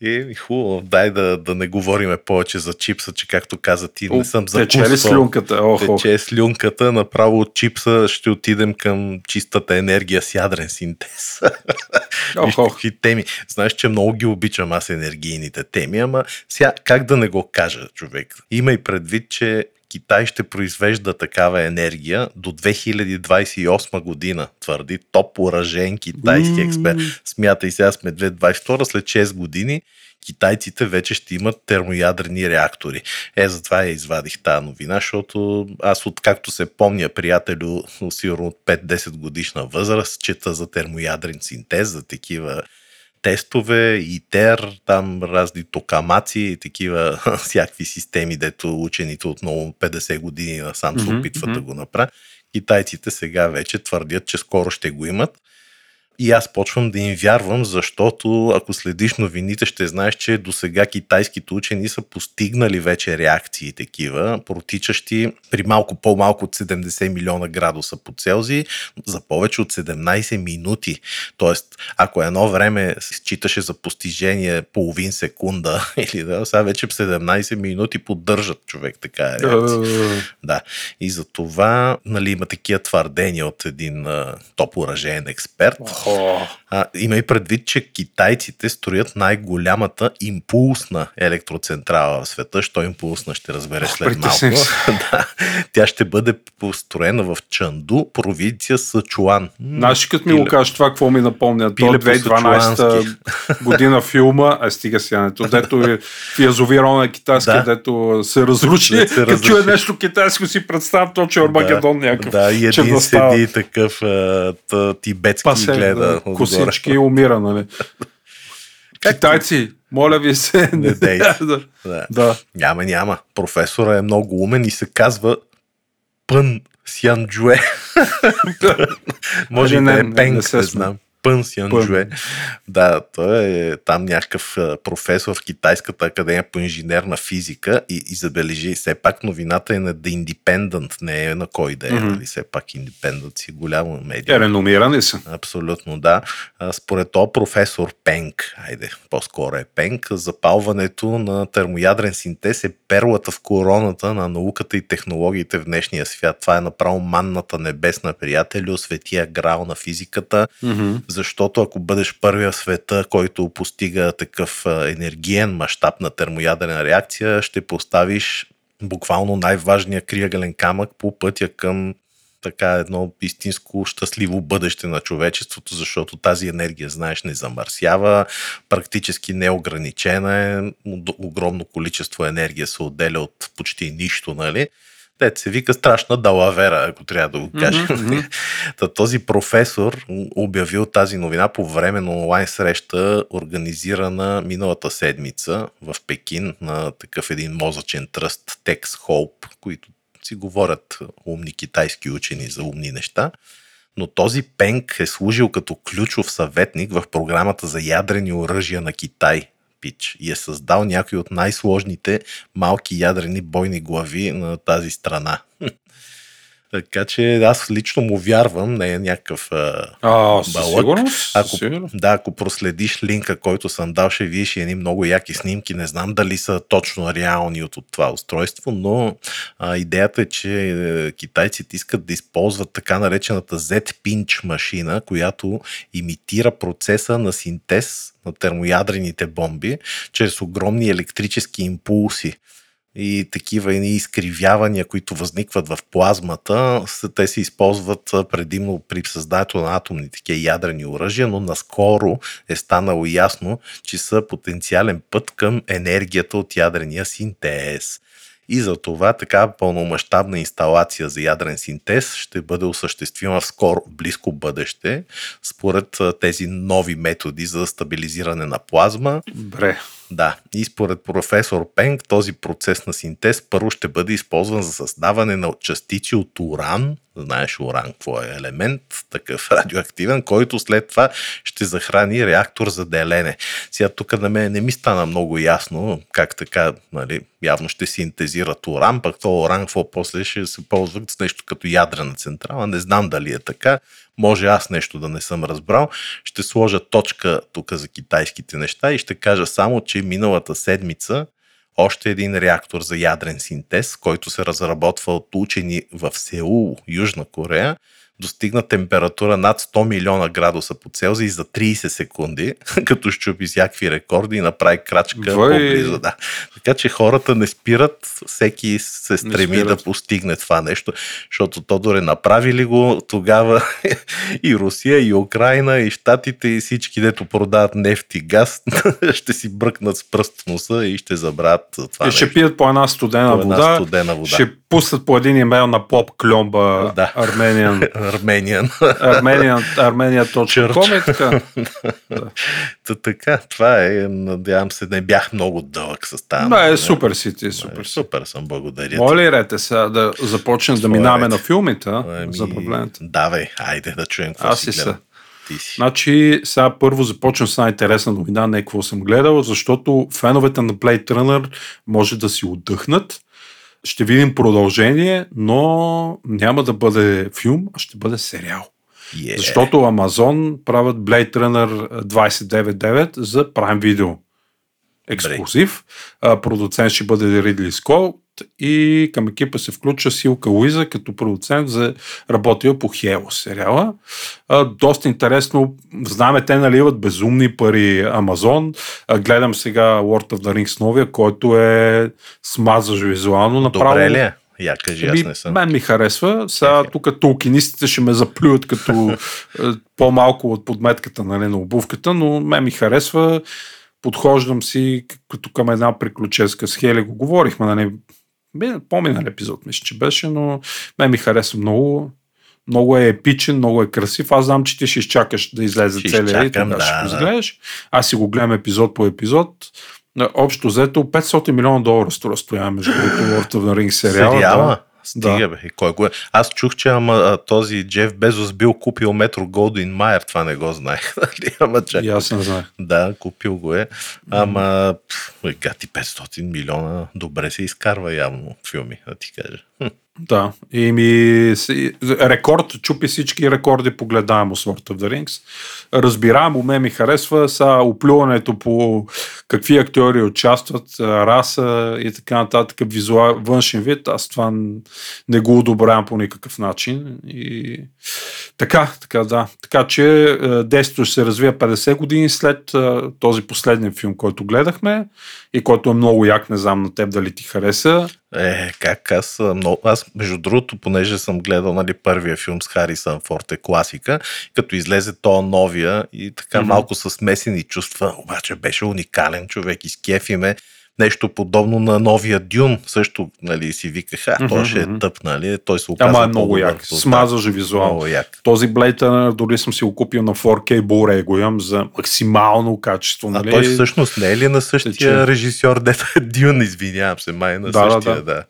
Е, хубаво, дай да, да не говориме повече за чипса, че както каза ти, не съм Тече ли слюнката? Ох, ох. Тече слюнката, направо от чипса ще отидем към чистата енергия с ядрен синтез. <laughs> Ох, Вижте ох. теми. Знаеш, че много ги обичам аз енергийните теми, ама сега как да не го кажа, човек? Има и предвид, че Китай ще произвежда такава енергия до 2028 година, твърди топ уражен китайски експерт. Смятай сега сме 2022, след 6 години китайците вече ще имат термоядрени реактори. Е, затова я извадих тази новина, защото аз откакто се помня приятелю, сигурно от 5-10 годишна възраст, чета за термоядрен синтез, за такива тестове, ИТЕР, там разни токамаци и такива <laughs> всякакви системи, дето учените отново 50 години насам се опитват мгм. да го направят. Китайците сега вече твърдят, че скоро ще го имат. И аз почвам да им вярвам, защото ако следиш новините, ще знаеш, че до сега китайските учени са постигнали вече реакции такива, протичащи при малко по-малко от 70 милиона градуса по Целзий за повече от 17 минути. Тоест, ако едно време се считаше за постижение половин секунда, <laughs> или да, сега вече 17 минути поддържат човек така реакция. Е, <laughs> Да. И за това нали, има такива твърдения от един топ уражен експерт. О, А, има и предвид, че китайците строят най-голямата импулсна електроцентрала в света. Що импулсна ще разбереш след малко. <laughs> да. Тя ще бъде построена в Чанду, провинция Сачуан. Знаеш като ми го кажеш това, какво ми напомня? То Пиле по 2012 сачуански. <laughs> година филма, а стига сянето, дето <laughs> е в язовира на китайски, Да. дето се разруши. Да, се Като разруши. чуя нещо китайско си представям точно Армагедон някакъв. Да, и че един да седи такъв тибетски Пасе, гледа. да, отгоре. косички и умира, нали? <laughs> Китайци, моля ви се. Не дейте. да. Да. Няма, няма. Професора е много умен и се казва Пън Сянджуе. <laughs> Може и да не, е не, Пенг, не не, сме. знам. Пън Сянджуе. Да, той е там някакъв професор в Китайската академия по инженерна физика и, и забележи, все пак новината е на The Independent, не е на кой да е, Мгм. нали? Все пак Independent си голяма медия. Е, реномирани са. Абсолютно, да. Според то професор Пенк, айде, по-скоро е Пенк, запалването на термоядрен синтез е перлата в короната на науката и технологиите в днешния свят. Това е направо манната небесна приятелю, светия грал на физиката, Мгм. Защото ако бъдеш първия в света, който постига такъв енергиен мащаб на термоядрена реакция, ще поставиш буквално най-важния криъгълен камък по пътя към така едно истинско щастливо бъдеще на човечеството, защото тази енергия, знаеш, не замърсява, практически неограничена е, огромно количество енергия се отделя от почти нищо, нали? Те се вика страшна далавера, ако трябва да го кажем. Мгм. <laughs> Та, този професор обявил тази новина по време на онлайн среща, организирана миналата седмица в Пекин на такъв един мозъчен тръст Tex Hope, които си говорят умни китайски учени за умни неща. но този Пенг е служил като ключов съветник в програмата за ядрени оръжия на Китай пич и е създал някои от най-сложните малки ядрени бойни глави на тази страна. Така че аз лично му вярвам, не е някакъв а, балък. сигурност. Ако, Със сигурност. да, ако проследиш линка, който съм дал, ще видиш едни много яки снимки. Не знам дали са точно реални от, от това устройство, но а, идеята е, че е, китайците искат да използват така наречената Z-Pinch машина, която имитира процеса на синтез на термоядрените бомби чрез огромни електрически импулси и такива едни изкривявания, които възникват в плазмата, те се използват предимно при създаването на атомни такива ядрени оръжия, но наскоро е станало ясно, че са потенциален път към енергията от ядрения синтез. И за това така пълномащабна инсталация за ядрен синтез ще бъде осъществима в скоро, близко бъдеще, според тези нови методи за стабилизиране на плазма. Добре. Да, и според професор Пенг този процес на синтез първо ще бъде използван за създаване на частици от уран, знаеш уран какво е елемент, такъв <laughs> радиоактивен, който след това ще захрани реактор за делене. Сега тук на мен не ми стана много ясно как така, нали, явно ще синтезират уран, пък то уран какво после ще се ползва с нещо като ядрена централа, не знам дали е така, може аз нещо да не съм разбрал. Ще сложа точка тук за китайските неща и ще кажа само, че миналата седмица още един реактор за ядрен синтез, който се разработва от учени в Сеул, Южна Корея, достигна температура над 100 милиона градуса по Целзий за 30 секунди, <laughs> като щупи всякакви рекорди и направи крачка Вой! по-близо. Да. Така че хората не спират, всеки се стреми да постигне това нещо, защото Тодоре направили го тогава <laughs> и Русия, и Украина, и Штатите, и всички, дето продават нефт и газ, <laughs> ще си бръкнат с пръст в носа и ще забравят това И ще нещо. пият по една студена По една вода. студена вода. Ще пуснат по един имейл на поп кльомба Да. Армениан. Армениан. Армениан, Армения.com и така. Та, така, това е. Надявам се, не бях много дълъг с тази. Да, е супер си ти, Е, супер си. Супер съм, благодаря. Моля ти. ли рете сега да започнем да минаваме на филмите? Ами, за проблемите? Давай, айде да чуем какво Аз си си. Ти си. Значи, сега първо започвам с една интересна новина, не какво съм гледал, защото феновете на Blade Runner може да си отдъхнат. Ще видим продължение, но няма да бъде филм, а ще бъде сериал. Yeah. Защото Amazon правят Blade Runner 29.9 за Prime Video. Ексклюзив. А, Продуцент ще бъде Ридли Скотт и към екипа се включва Силка Луиза като продуцент за работила по Хело сериала. А, Доста интересно. Знаме, те наливат безумни пари Амазон. А, Гледам сега World of the Rings новия, който е смазваш визуално направо. Добре ли е? Я кажи, аз Ами, не съм. Мен ми харесва. Сега тук толкинистите ще ме заплюят като <laughs> е, по-малко от подметката нали, на обувката, но мен ми харесва. Подхождам си като към една приключенска с Хели. Го говорихме, нали, по-минал епизод, мисля, че беше, но мен ми харесва много. Много е епичен, много е красив. Аз знам, че ти ще изчакаш да излезе Ще целият и изчакам, тогава ще да, го да. изгледаш. Аз си го гледам епизод по епизод. Общо взето 500 милиона долара струва стоя между другото World of the Rings сериала. Сериала? Да. Стига, Да. бе. И Кой го е? Аз чух, че ама, а, този Джеф Безос бил купил метро Голдуин Майер. Това не го знаех. <laughs> нали? ама чак. И аз не знаех. Да, купил го е. Ама, пф, гати 500 милиона, добре се изкарва явно филми, да ти кажа. <laughs> Да. И ми рекорд, чупи всички рекорди по гледаемост World of the Rings. Разбираемо, ме ми харесва са оплюването по какви актьори участват, раса и така нататък, визуал, външен вид. Аз това не го одобрявам по никакъв начин. И така, така, да. Така че действието ще се развие 50 години след този последния филм, който гледахме и който е много як, не знам на теб дали ти хареса. Е, как аз, много, аз между другото, понеже съм гледал нали, първия филм с Харисън Форд е класика, като излезе то новия и така Мгм. малко с смесени чувства, обаче беше уникален човек, изкефи ме. Нещо подобно на новия Дюн, също нали, си виках, а, той ще е тъп, нали? Той се оказа Ама е много як. резултат. Смазваше визуално. Много як. Този Blade Runner дори съм си го купил на 4K Blu-ray, го имам за максимално качество. А Нали? той всъщност не е ли на същия Тече. режисьор, дето е <laughs> Дюн, извинявам се, май на Да, да, същия, <laughs>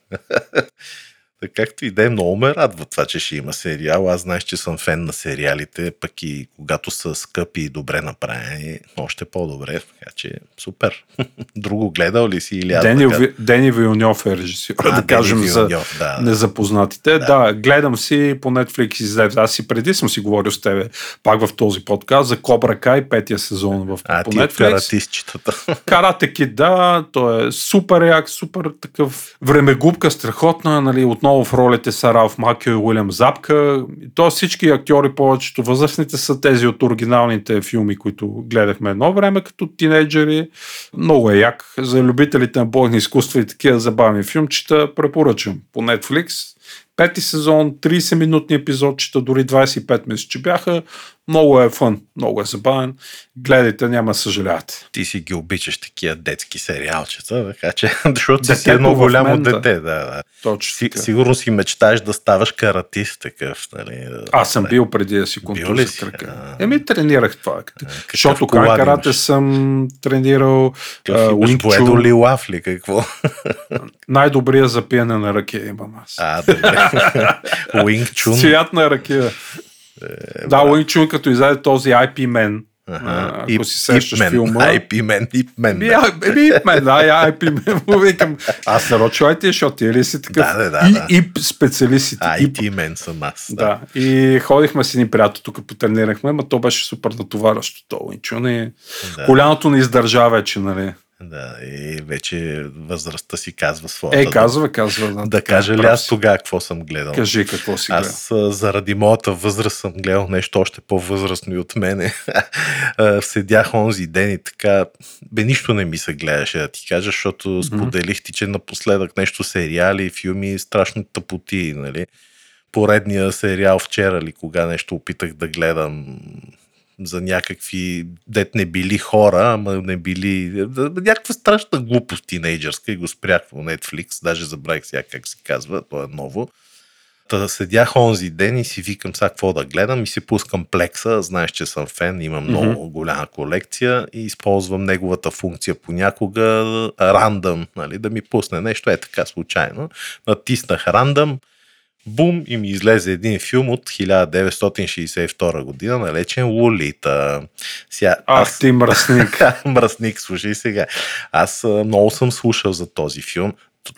да. Както и да е, много ме радва това, че ще има сериал. Аз знаеш, че съм фен на сериалите, пък и когато са скъпи и добре направени, още по-добре. Така че супер. <laughs> Друго гледал ли си или аз Дени, да Дени Вилньов е режисьор, А, да Дени кажем за Вилньов, да, да. незапознатите. Да. да, гледам си по Netflix излезе. Аз и преди съм си говорил с тебе, пак в този подкаст, за Кобра Кай, петия сезон в, А, по ти Netflix. каратистчетата. <laughs> Карате да, той е супер як, супер такъв времегубка, страхотна, нали, отново в ролите са Ралф Макио и Уилям Запка. То всички актьори, повечето възрастните са тези от оригиналните филми, които гледахме едно време като тинейджери. Много е як. За любителите на бойни изкуства и такива забавни филмчета препоръчам по Netflix. Пети сезон, 30-минутни епизодчета, дори 25 мисля, че бяха. Много е фън, много е забавен. Гледайте, няма съжалявате. Ти си ги обичаш такива детски сериалчета, така че, <laughs> защото ти си Детето едно голямо мен, дете. Да, да. Точно Си, сигурно си мечтаеш да ставаш каратист такъв. Нали? Аз съм бил преди да си контузя си? крака. А. Еми, тренирах това. Защото край карате съм тренирал Chun. ли лав ли какво? <laughs> Най-добрия за пиене на ракия имам аз. А, добре. Wing Chun. Цвят на ракия. Да, Wing Chun, като издаде този IP Man, Аха. а, ако Ип- си сещаш Ипмен. филма. Ипмен. Еми, Ip Man, да. Му викам, аз нарочно IT, защото ти ли си такъв Да, да, да, и, да. и специалист си. А, и и ти мен съм аз. Да. И ходихме с един приятел, тук потренирахме, но то беше супер натоварващо. То Wing Chun и Да. коляното не издържа вече, нали? Да, и вече възрастта си казва своята. Е, казва, казва. Да, Да така, кажа ли аз тогава какво съм гледал? Кажи какво си гледал. Аз заради моята възраст съм гледал нещо още по-възрастно и от мене. <laughs> Седях онзи ден и така, бе нищо не ми се гледаше да ти кажа, защото споделих ти, че напоследък нещо сериали, филми, страшно тъпоти, нали? Поредния сериал вчера ли, кога нещо опитах да гледам за някакви, дет не били хора, ама не били... Някаква страшна глупост тинейджърска и го спрях по Netflix, даже забравих сега как се казва, то е ново. Та седях онзи ден и си викам сега какво да гледам и си пускам плекса, знаеш, че съм фен, имам много mm-hmm. голяма колекция и използвам неговата функция понякога рандъм, нали, да ми пусне нещо, е така случайно. Натиснах рандъм, бум и ми излезе един филм от 1962 година, наречен Лолита. Сега, Ах, ти мръсник. <laughs> Мръсник, слушай сега. Аз много съм слушал за този филм.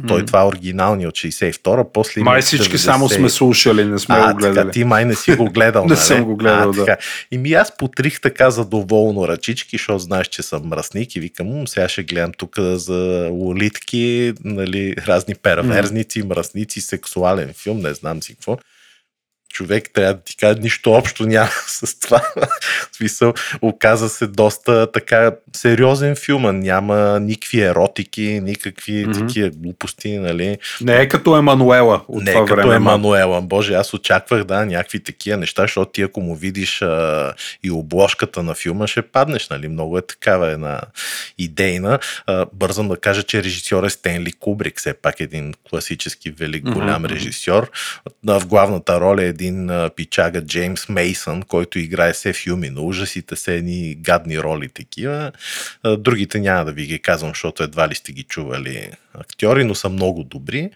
Той това е оригиналния от 62-а, после Май всички 90. само сме слушали, не сме а, го гледали. Така, ти май не си го гледал, <laughs> Не нали? съм го гледал, а, да. така. И ми аз потрих така задоволно ръчички, защото знаеш, че съм мръсник и викам, «М, сега ще гледам тук за лолитки, нали, разни перверзници, мръсници, сексуален филм, не знам си какво човек трябва да ти кажа, нищо общо няма <laughs> с това. В смисъл, оказа се доста така сериозен филм, няма никакви еротики, никакви Мгм. такива глупости, нали. Не е като Емануела от Не това е като. Емануела. Боже, аз очаквах, да, някакви такива неща, защото ти ако му видиш а, и обложката на филма, ще паднеш, нали? Много е такава една идейна. А, бързам да кажа, че режисьор е Стенли Кубрик, все пак един класически велик голям мгм. режисьор. А, В главната роля е един а, пичага Джеймс Мейсън, който играе се филми на ужасите, се едни гадни роли такива. А, Другите няма да ви ги казвам, защото едва ли сте ги чували актьори, но са много добри.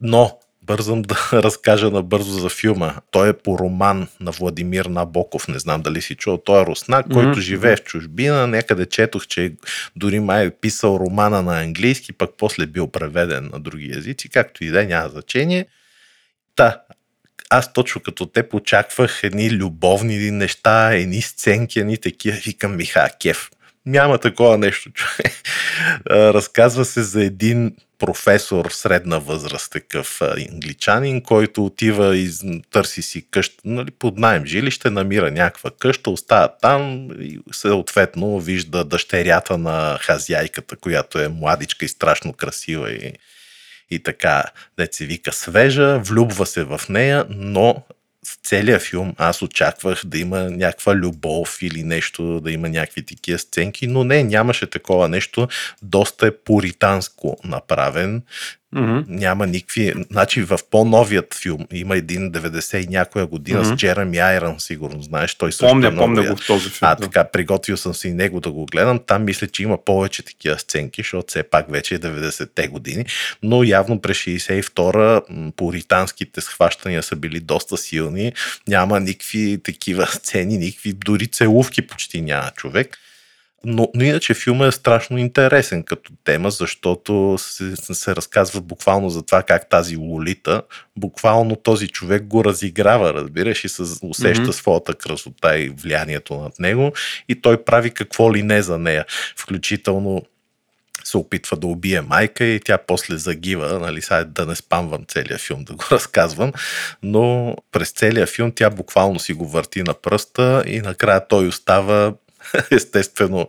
Но бързам да <laughs> разкажа набързо за филма. Той е по роман на Владимир Набоков. Не знам дали си чул. Той е руснак, Мгм. който живее в чужбина. Някъде четох, че дори май е писал романа на английски, пък после бил преведен на други езици. Както и да е, няма значение. Та, аз точно като те очаквах едни любовни неща, едни сценки, едни такива. Викам, Миха, кеф. Няма такова нещо, <laughs> човек. Разказва се за един професор средна възраст, такъв англичанин, който отива и търси си къща, нали, под найем жилище, намира някаква къща, остава там и съответно вижда дъщерята на хазяйката, която е младичка и страшно красива и, и така, дет се вика свежа, влюбва се в нея, но в целия филм аз очаквах да има някаква любов или нещо, да има някакви такива сценки, но не, нямаше такова нещо. Доста е пуританско направен. Мгм. Няма никакви... Значи в по-новият филм има един 90 и някоя година Мгм. с Джереми Айрон, сигурно знаеш. Той също е Помня, много помня го в този филм. А, да. така, приготвил съм си и него да го гледам. Там мисля, че има повече такива сценки, защото все пак вече е 90-те години. Но явно през 62-а м, пуританските схващания са били доста силни. Няма никакви такива <laughs> сцени, никакви дори целувки почти няма човек. Но, но иначе филмът е страшно интересен като тема, защото се, се разказва буквално за това как тази Лолита, буквално този човек го разиграва, разбираш, и се усеща Мгм. своята красота и влиянието над него и той прави какво ли не за нея. Включително се опитва да убие майка и тя после загива, нали, сега да не спамвам целия филм да го <laughs> разказвам, но през целия филм тя буквално си го върти на пръста и накрая той остава <laughs> естествено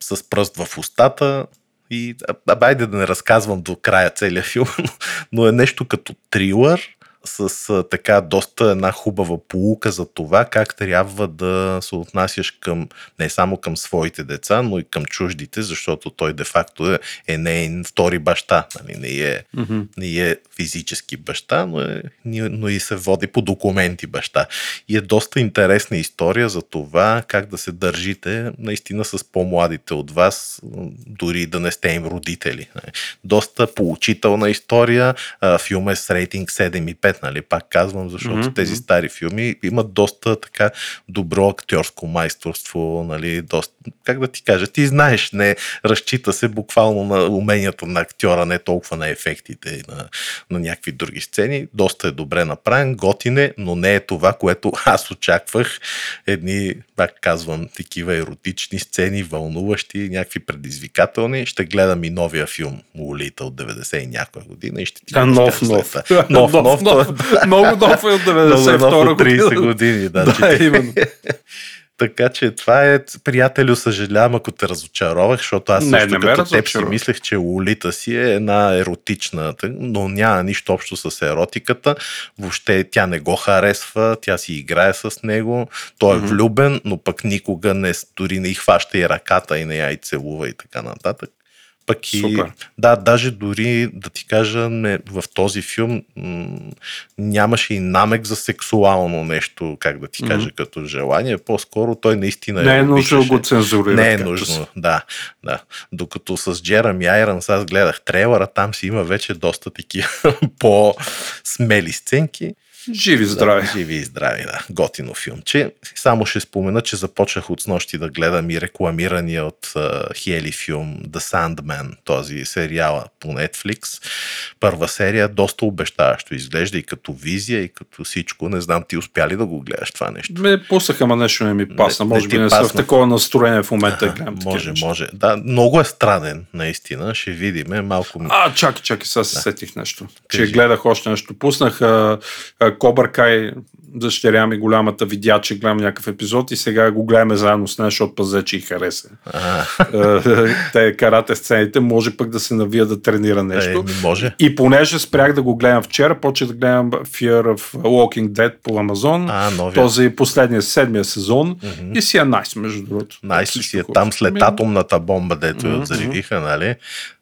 с пръст в устата и а, айде да не разказвам до края целия филм, <laughs> но е нещо като трилър с така доста една хубава полука за това как трябва да се отнасяш към не само към своите деца, но и към чуждите, защото той де-факто е, е нейн втори баща. Нали? Не, е, Мгм. не е физически баща, но, е, но и се води по документи баща. И е доста интересна история за това как да се държите наистина с по-младите от вас, дори да не сте им родители. нали. Доста поучителна история. Филм е с рейтинг 7,5, нали? Пак казвам, защото Мгм, тези стари филми имат доста така добро актьорско майсторство, нали? Доста, как да ти кажа, ти знаеш, не разчита се буквално на уменията на актьора, не толкова на ефектите и на, на някакви други сцени. Доста е добре направен, готин е, но не е това, което <laughs> аз очаквах. Едни, пак казвам, такива еротични сцени, вълнуващи, някакви предизвикателни. Ще гледам и новия филм Лолита от 90 и някоя година и ще ти А, го нов, нов. след. <laughs> Нов, нов, нов. <laughs> Много нов е от Много нов 92 от 30 година. години. Да, <laughs> Да, именно. <laughs> Така че това е, приятелю, съжалявам, ако те разочаровах, защото аз също не като теб си мислех, че Лолита си е една еротична, но няма нищо общо с еротиката. Въобще тя не го харесва, тя си играе с него, той е влюбен, но пък никога не, дори не хваща и ръката и не я и целува и така нататък. Пък и, Супер. да, даже дори да ти кажа, не, в този филм м- нямаше и намек за сексуално нещо, как да ти кажа, като желание. По-скоро той наистина Не е нужно го цензурира. Не е нужно, да, да. Докато с Джерами Айронс аз гледах трейлера, там си има вече доста такива <laughs> по-смели сценки. Живи здраве. Да, живи и здрави, да. Готино филмче. Само ще спомена, че започнах от снощи да гледам и рекламирания от uh, Хели филм The Sandman, този сериала по Netflix. Първа серия, доста обещаващо изглежда и като визия, и като всичко. Не знам, ти успя ли да го гледаш това нещо? Ме пусаха, ма нещо не ми пасна. Не- Може не би не съм в пасна. такова настроение в момента да гледам може, неща. може. Да, много е странен, наистина. Ще видиме. Малко. А, чакай, чакай, сега се сетих нещо. Че Кажи. гледах още нещо. Пуснах а, а, Кобър Кай, дъщеря ми голямата видя, че гледам някакъв епизод и сега го гледаме заедно с нея, защото пъзе, че и хареса. Е, Те карате сцените, може пък да се навия да тренира нещо. е, може. И понеже спрях да го гледам вчера, почех да гледам Fear of Walking Dead по Амазон. А, новия. Този последния, седмия сезон. Мгм. И си е найс, между другото. Найс Всичко си е там след атомната бомба, дето я Мгм, взривиха, нали?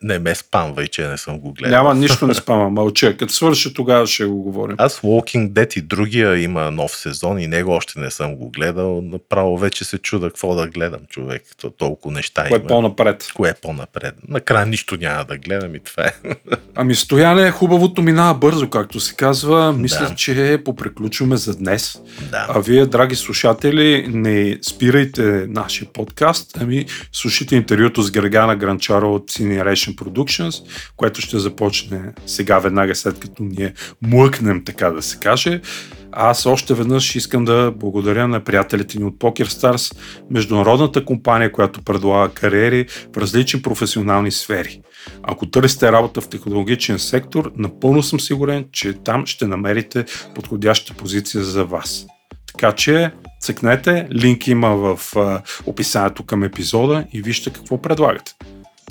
Не ме спамвай, че не съм го гледал. Няма нищо не спама, мълча. Като свърши, тогава ще го говорим. Аз Walking Dead и другия има нов сезон и него още не съм го гледал. Направо вече се чуда какво да гледам, човек. То толкова неща Кое е има. по-напред? Кое е по-напред? Накрая нищо няма да гледам и това е. <laughs> Ами стояне, хубавото минава бързо, както се казва. Мисля, Да. че попреключваме за днес. да. А вие, драги слушатели, не спирайте нашия подкаст, ами слушайте интервюто с Гергана Гранчаро от Cineration Productions, което ще започне сега, веднага след като ние млъкнем, така да се каже. Аз още веднъж искам да благодаря на приятелите ни от Poker Stars, международната компания, която предлага кариери в различни професионални сфери. Ако търсите работа в технологичен сектор, напълно съм сигурен, че там ще намерите подходяща позиция за вас. Така че цъкнете, линк има в описанието към епизода и вижте какво предлагат.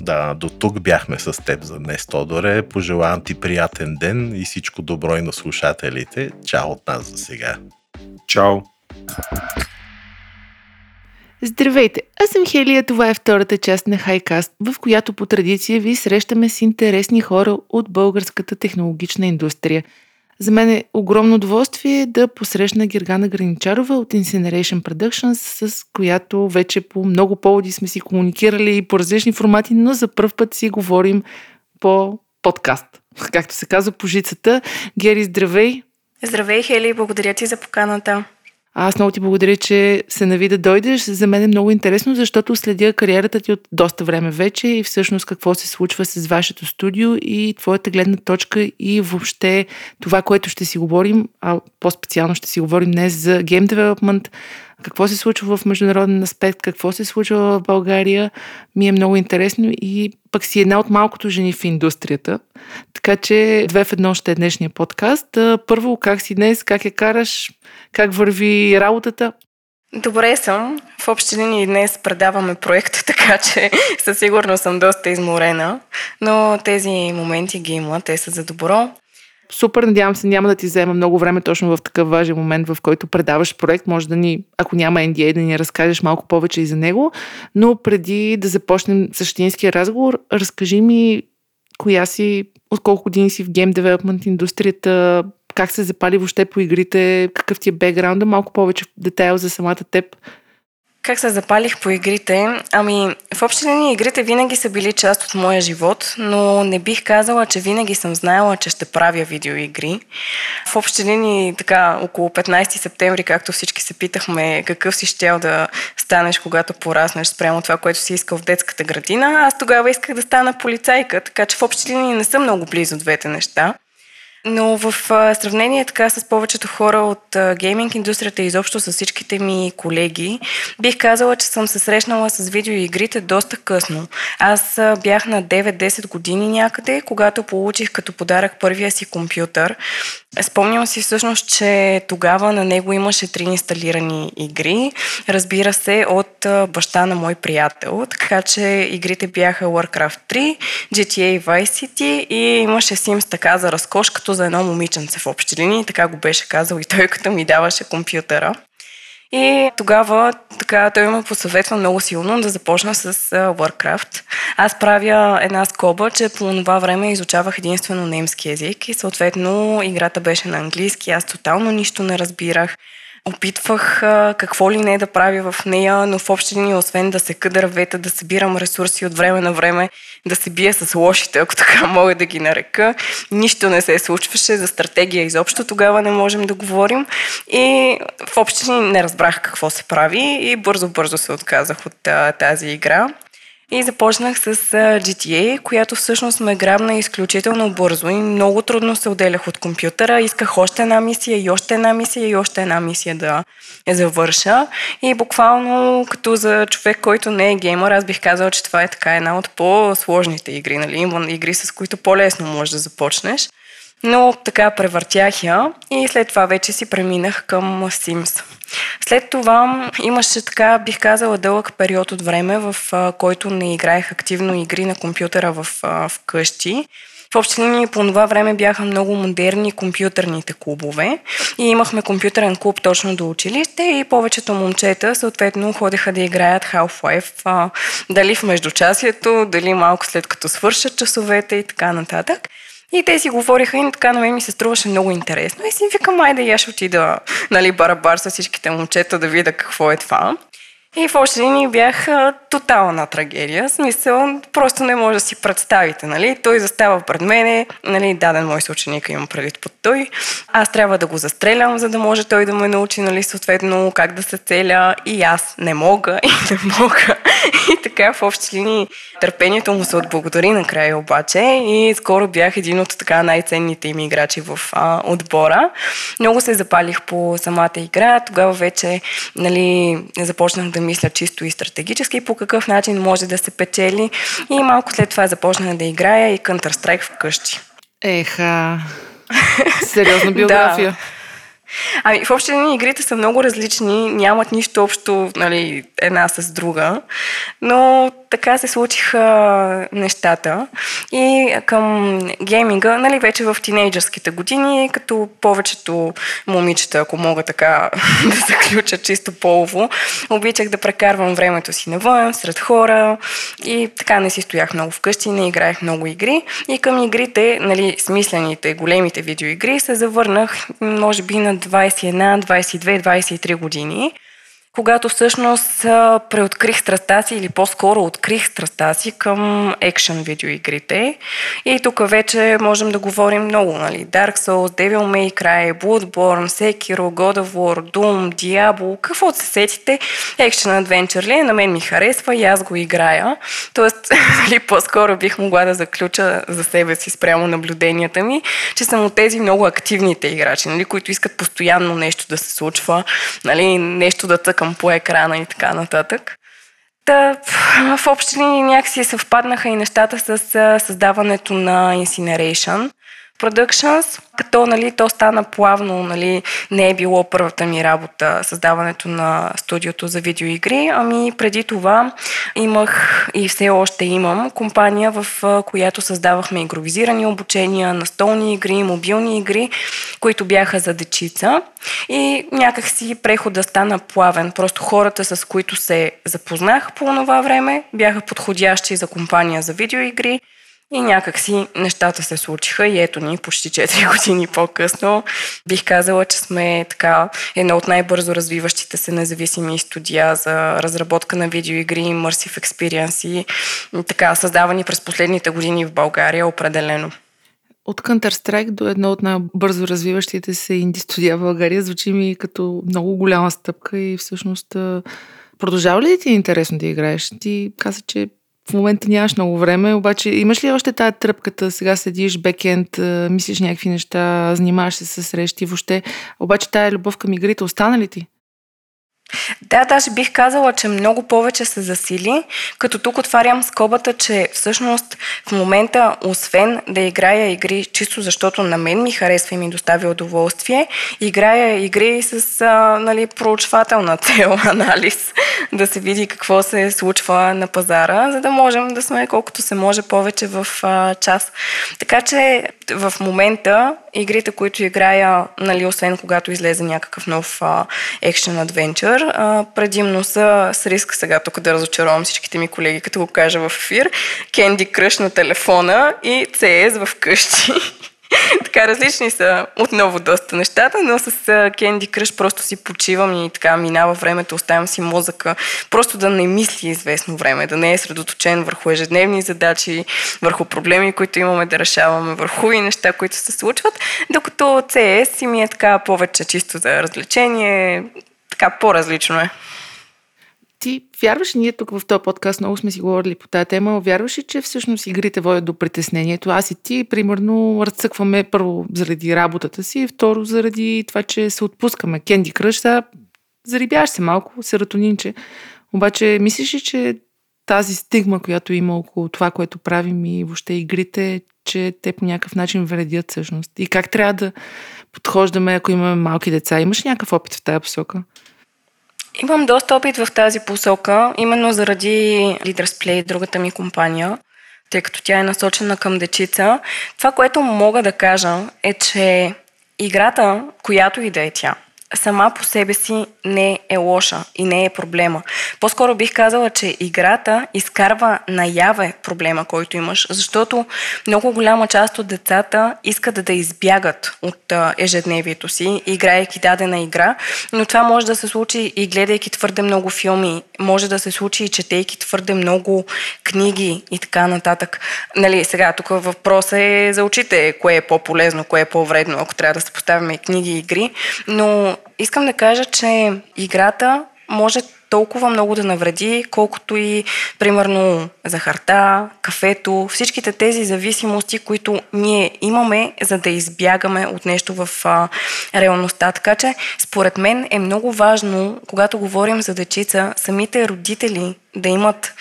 Да, до тук бяхме с теб за днес, Тодоре. Пожелавам ти приятен ден и всичко добро и на слушателите. Чао от нас за сега. Чао! Здравейте, аз съм Хелия, това е втората част на Хайкаст, в която по традиция ви срещаме с интересни хора от българската технологична индустрия. За мен е огромно удоволствие да посрещна Гергана Граничарова от Incineration Productions, с която вече по много поводи сме си комуникирали и по различни формати, но за първ път си говорим по подкаст, както се казва по жицата. Гери, здравей! Здравей, Хели, благодаря ти за поканата. Аз много ти благодаря, че се нави да дойдеш. За мен е много интересно, защото следя кариерата ти от доста време вече и всъщност какво се случва с вашето студио и твоята гледна точка и въобще това, което ще си говорим, а по-специално ще си говорим днес за гейм девелопмент, какво се случва в международен аспект, какво се случва в България, ми е много интересно и пък си една от малкото жени в индустрията. Така че две в едно ще е днешния подкаст. Първо, как си днес, как я караш, как върви работата? Добре съм. В общи линии днес предаваме проекта, <laughs> така че със сигурност съм доста изморена, но тези моменти ги има, те са за добро. Супер, надявам се, няма да ти взема много време точно в такъв важен момент, в който предаваш проект. Може да ни, ако няма NDA, да ни разкажеш малко повече и за него. Но преди да започнем същинския разговор, разкажи ми коя си, от колко години си в гейм девелопмент индустрията, как се запали въобще по игрите, какъв ти е бекграунда, малко повече детайл за самата теб. Как се запалих по игрите? Ами, в общи линии игрите винаги са били част от моя живот, но не бих казала, че винаги съм знаела, че ще правя видеоигри. В общи линии, така, около 15 септември, както всички се питахме какъв си щел да станеш, когато пораснеш спрямо това, което си искал в детската градина, аз тогава исках да стана полицайка, така че в общи линии не съм много близо двете неща. Но в сравнение така с повечето хора от гейминг индустрията и изобщо с всичките ми колеги, бих казала, че съм се срещнала с видеоигрите доста късно. Аз бях на 9-10 години някъде, когато получих като подарък първия си компютър. Спомням си всъщност, че тогава на него имаше три инсталирани игри, разбира се, от баща на мой приятел, така че игрите бяха Warcraft 3, GTA Vice City и имаше Sims така за разкош, като за едно момиченце в общи линии, така го беше казал и той <laughs> като ми даваше компютъра. И тогава така, той ме посъветва много силно да започна с Warcraft. Аз правя една скоба, че по това време изучавах единствено немски язик и съответно играта беше на английски. Аз тотално нищо не разбирах. Опитвах а, какво ли не да правя в нея, но в общи линии, освен да се къда вета, да събирам ресурси от време на време, да се бия с лошите, ако така <laughs> мога да ги нарека. Нищо не се случваше, за стратегия изобщо тогава не можем да говорим. И в общи линии не разбрах какво се прави и бързо-бързо се отказах от а, тази игра. И започнах с GTA, която всъщност ме грабна изключително бързо и много трудно се отделях от компютъра. Исках още една мисия и още една мисия и още една мисия да я завърша. И буквално като за човек, който не е геймър, аз бих казал, че това е така една от по-сложните игри. Нали? Игри, с които по-лесно можеш да започнеш. Но така превъртях я и след това вече си преминах към Sims. След това имаше така, бих казала, дълъг период от време, в който не играех активно игри на компютъра в, в къщи. В общи линии по това време бяха много модерни компютърните клубове и имахме компютърен клуб точно до училище и повечето момчета съответно ходеха да играят Half-Life, дали в междучасието, дали малко след като свършат часовете и така нататък. И те си говориха и така на мен ми се струваше много интересно. И си викам, айде я ще отида, нали, барабар с всичките момчета да видя какво е това. И в общи линии бях а, тотална трагедия. Смисъл, просто не може да си представите, нали? Той застава пред мене, нали, даден мой съученик имам предвид под той. Аз трябва да го застрелям, за да може той да ме научи, нали, съответно как да се целя. И аз не мога <laughs> и не мога. И така в общи линии търпението му се отблагодари накрая обаче и скоро бях един от така най-ценните им играчи в а, отбора. Много се запалих по самата игра. Тогава вече нали, започнах да мисля чисто и стратегически по какъв начин може да се печели. И малко след това започнах да играя и Counter-Strike вкъщи. Еха, <laughs> сериозна биография. да. Ами, в общи линии игрите са много различни, нямат нищо общо нали, една с друга, но така се случиха нещата. И към гейминга, нали, вече в тинейджърските години, като повечето момичета, ако мога така <laughs> да заключа чисто полово, обичах да прекарвам времето си навън, сред хора и така не си стоях много вкъщи, не играех много игри. И към игрите, нали, смислените, големите видеоигри, се завърнах, може би, на 21, 22, 23 години когато всъщност преоткрих страста си или по-скоро открих страста си към екшен видеоигрите. И тук вече можем да говорим много, нали? Dark Souls, Devil May Cry, Bloodborne, Sekiro, God of War, Doom, Diablo, какво се сетите, екшен адвенчър ли, на мен ми харесва и аз го играя. Тоест, <laughs> нали, по-скоро бих могла да заключа за себе си спрямо наблюденията ми, че съм от тези много активните играчи, нали, които искат постоянно нещо да се случва, нали, нещо да тъка цъкам по екрана и така нататък. Та, в общи линии някакси съвпаднаха и нещата с създаването на Incineration – Productions, като нали, то стана плавно, нали, не е било първата ми работа създаването на студиото за видеоигри, ами преди това имах и все още имам компания, в която създавахме игровизирани обучения, настолни игри, мобилни игри, които бяха за дечица. И някакси прехода стана плавен. Просто хората, с които се запознах по това време, бяха подходящи за компания за видеоигри и някакси нещата се случиха и ето ни почти 4 <laughs> години по-късно. Бих казала, че сме така едно от най-бързо развиващите се независими студия за разработка на видеоигри, immersive experience и така създавани през последните години в България определено. От Counter-Strike до едно от най-бързо развиващите се инди студия в България звучи ми като много голяма стъпка и всъщност продължава ли ти е интересно да играеш? Ти каза, че в момента нямаш много време, обаче имаш ли още тази тръпката, сега седиш бекенд, мислиш някакви неща, занимаваш се с срещи, въобще, обаче тая любов към игрите остана ли ти? Да, даже бих казала, че много повече се засили, като тук отварям скобата, че всъщност в момента, освен да играя игри чисто защото на мен ми харесва и ми доставя удоволствие, играя игри с а, нали, проучвателна цел, <laughs> анализ, да се види какво се случва на пазара, за да можем да сме колкото се може повече в а, час. Така че в момента игрите, които играя, нали, освен когато излезе някакъв нов екшен адвенчър, предимно са с риск сега тук да разочаровам всичките ми колеги, като го кажа в ефир, Candy Crush на телефона и CS в къщи. <laughs> <laughs> така различни са отново доста нещата, но с Candy Crush просто си почивам и така минава времето, оставям си мозъка, просто да не мисли известно време, да не е средоточен върху ежедневни задачи, върху проблеми, които имаме да решаваме, върху и неща, които се случват, докато CS си ми е така повече чисто за развлечение, така по-различно е. Ти вярваш, ние тук в този подкаст много сме си говорили по тази тема, вярваш че всъщност игрите водят до притеснението? Аз и ти, примерно, разцъкваме първо заради работата си, второ заради това, че се отпускаме. Кенди Кръш, сега зарибяваш се малко, серотонинче. Обаче, мислиш ли, че тази стигма, която има около това, което правим и въобще игрите, че те по някакъв начин вредят всъщност? И как трябва да подхождаме, ако имаме малки деца? Имаш някакъв опит в тази посока? Имам доста опит в тази посока, именно заради Leaders Play, другата ми компания, тъй като тя е насочена към дечица. Това, което мога да кажа е, че играта, която и да е тя, сама по себе си не е лоша и не е проблема. По-скоро бих казала, че играта изкарва наяве проблема, който имаш, защото много голяма част от децата искат да избягат от ежедневието си, играйки дадена игра, но това може да се случи и гледайки твърде много филми, може да се случи и четейки твърде много книги и така нататък. Нали, сега тук въпросът е за очите, кое е по-полезно, кое е по-вредно, ако трябва да се поставяме книги и игри, но искам да кажа, че играта може толкова много да навреди, колкото и, примерно, захарта, кафето, всичките тези зависимости, които ние имаме, за да избягаме от нещо в а, реалността. Така че, според мен е много важно, когато говорим за дечица, самите родители да имат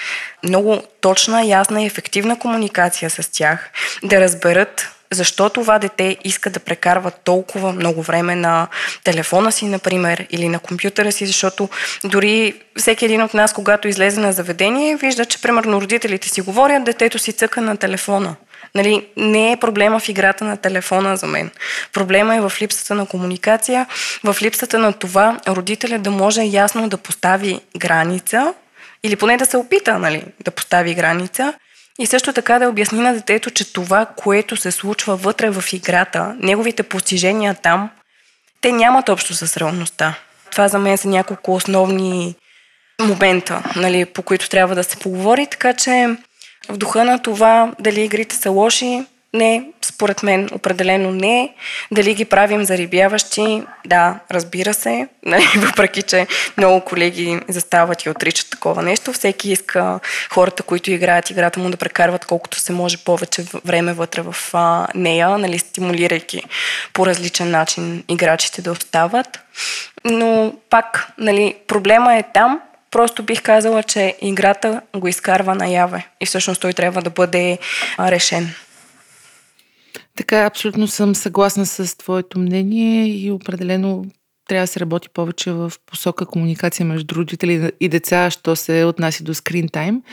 много точна, ясна и ефективна комуникация с тях, да разберат защо това дете иска да прекарва толкова много време на телефона си, например, или на компютъра си, защото дори всеки един от нас, когато излезе на заведение, вижда, че примерно родителите си говорят, детето си цъка на телефона. Нали, не е проблема в играта на телефона за мен. Проблема е в липсата на комуникация, в липсата на това родителя да може ясно да постави граница или поне да се опита нали, да постави граница и също така да обясни на детето, че това, което се случва вътре в играта, неговите постижения там, те нямат общо с реалността. Това за мен са няколко основни момента, нали, по които трябва да се поговори, така че в духа на това дали игрите са лоши, не, според мен определено не. Дали ги правим зарибяващи? Да, разбира се. <laughs> Нали, въпреки, че много колеги застават и отричат такова нещо. Всеки иска хората, които играят играта му да прекарват колкото се може повече време вътре в а, нея, нали, стимулирайки по различен начин играчите да остават. Но пак, нали, проблема е там, Просто бих казала, че играта го изкарва наяве и всъщност той трябва да бъде решен. Така, абсолютно съм съгласна с твоето мнение и определено трябва да се работи повече в посока комуникация между родители и деца, що се отнася до скрин тайм.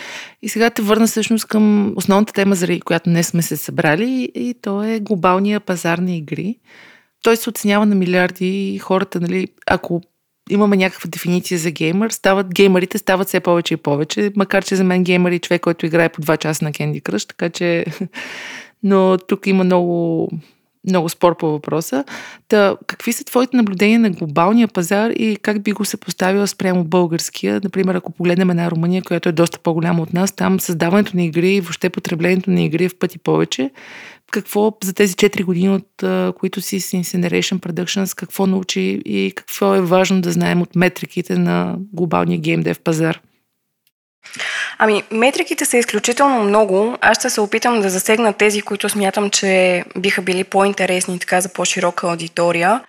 И сега те върна всъщност към основната тема, заради която днес сме се събрали и то е глобалния пазар на игри. Той се оценява на милиарди хората, нали, ако имаме някаква дефиниция за геймър, стават, геймерите стават все повече и повече, макар че за мен геймър е човек, който играе по 2 часа на Candy Crush, така че <laughs> но тук има много, много спор по въпроса. Та, какви са твоите наблюдения на глобалния пазар и как би го се поставила спрямо българския? Например, ако погледнем една Румъния, която е доста по-голяма от нас, там създаването на игри и въобще потреблението на игри е в пъти повече. Какво за тези 4 години, от които си с Incineration Productions, какво научи и какво е важно да знаем от метриките на глобалния геймдев пазар? Ами, метриките са изключително много. Аз ще се опитам да засегна тези, които смятам, че биха били по-интересни така за по-широка аудитория.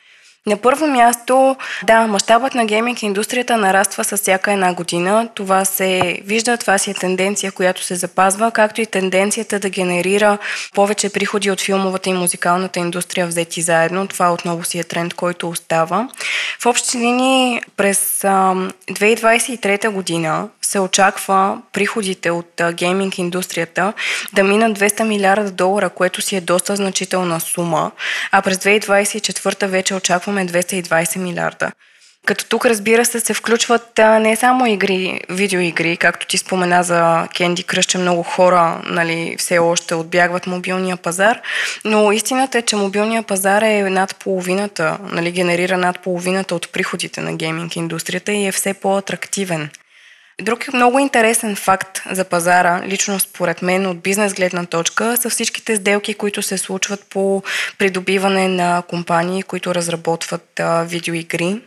На първо място, да, мащабът на гейминг индустрията нараства с всяка една година. Това се вижда, това си е тенденция, която се запазва, както и тенденцията да генерира повече приходи от филмовата и музикалната индустрия взети заедно. Това отново си е тренд, който остава. В общи линии през 2023 година се очаква приходите от гейминг индустрията да минат 200 милиарда долара, което си е доста значителна сума, а през 2024 вече очакваме 220 милиарда. Като тук, разбира се, се включват не само игри, видеоигри, както ти спомена за Candy Crush, че много хора нали, все още отбягват мобилния пазар, но истината е, че мобилния пазар е над половината, нали, генерира над половината от приходите на гейминг индустрията и е все по-атрактивен. Друг много интересен факт за пазара, лично според мен от бизнес гледна точка, са всичките сделки, които се случват по придобиване на компании, които разработват а, видеоигри.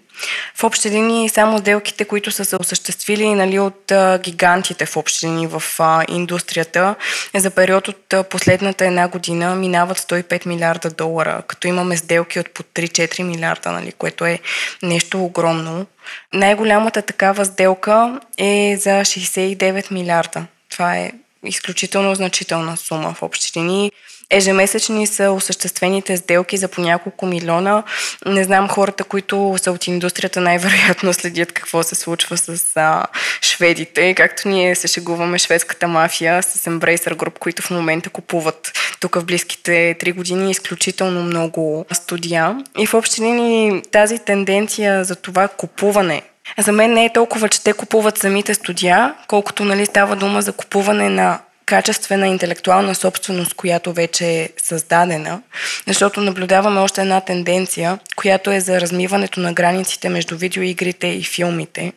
В общи линии само сделките, които са се осъществили нали, от а, гигантите в общи линии в а, индустрията, за период от а, последната една година минават 105 милиарда долара, като имаме сделки от по 3-4 милиарда, нали, което е нещо огромно. Най-голямата такава сделка е за 69 милиарда. Това е изключително значителна сума в общи линии. Ежемесечни са осъществените сделки за по няколко милиона. Не знам хората, които са от индустрията, най-вероятно <laughs> следят какво се случва с а, шведите. Както ние се шегуваме шведската мафия с Embracer Group, които в момента купуват тук в близките три години изключително много студия. И в общи линии тази тенденция за това купуване за мен не е толкова, че те купуват самите студия, колкото нали, става дума за купуване на качествена интелектуална собственост, която вече е създадена, защото наблюдаваме още една тенденция, която е за размиването на границите между видеоигрите и филмите.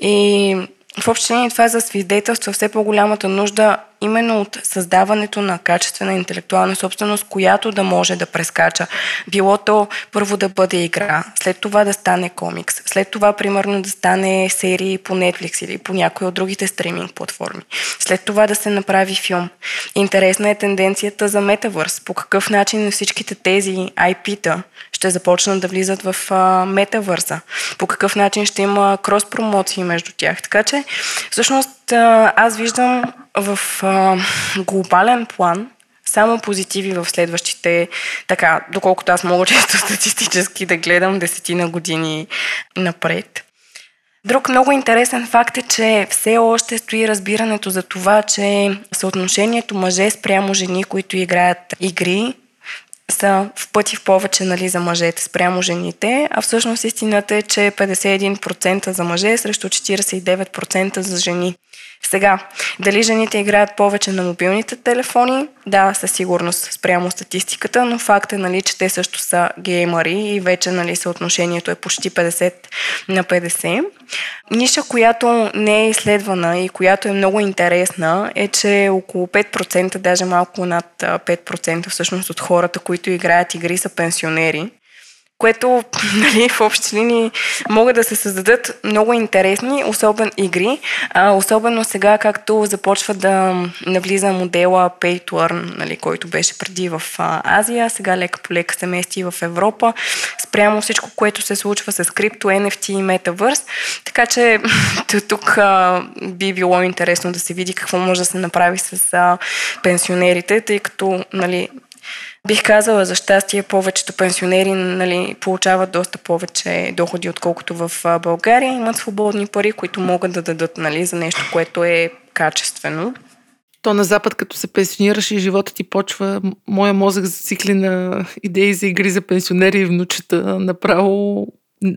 И в общение това за свидетелства все по-голямата нужда именно от създаването на качествена интелектуална собственост, която да може да прескача. Било то първо да бъде игра, след това да стане комикс, след това примерно да стане серии по Netflix или по някои от другите стриминг платформи, след това да се направи филм. Интересна е тенденцията за метавърс. По какъв начин всичките тези IP-та ще започнат да влизат в метавърса. По какъв начин ще има крос-промоции между тях. Така че, всъщност, аз виждам в а, глобален план само позитиви в следващите, така, доколкото аз мога <laughs> често статистически да гледам десетина години напред. Друг много интересен факт е, че все още стои разбирането за това, че съотношението мъже спрямо жени, които играят игри, са в пъти в повече нали, за мъжете спрямо жените, а всъщност истината е, че 51% за мъже срещу 49% за жени. Сега, дали жените играят повече на мобилните телефони? Да, със сигурност спрямо статистиката, но факт е, нали, че те също са геймари и вече нали, съотношението е почти 50 на 50. Ниша, която не е изследвана и която е много интересна, е, че около 5%, даже малко над 5% всъщност от хората, които играят игри са пенсионери което <laughs> нали, в общи линии могат да се създадат много интересни особен игри, а, особено сега, както започва да навлиза модела Pay to Earn, нали, който беше преди в Азия, сега лека по лека се мести в Европа, спрямо всичко, което се случва с крипто, NFT и Metaverse. Така че <laughs> тук а, би било интересно да се види какво може да се направи с а, пенсионерите, тъй като нали, Бих казала, за щастие, повечето пенсионери нали, получават доста повече доходи, отколкото в България. Имат свободни пари, които могат да дадат нали, за нещо, което е качествено. То на Запад, като се пенсионираш и живота ти почва, моя мозък зацикли на идеи за игри за пенсионери и внучета. Направо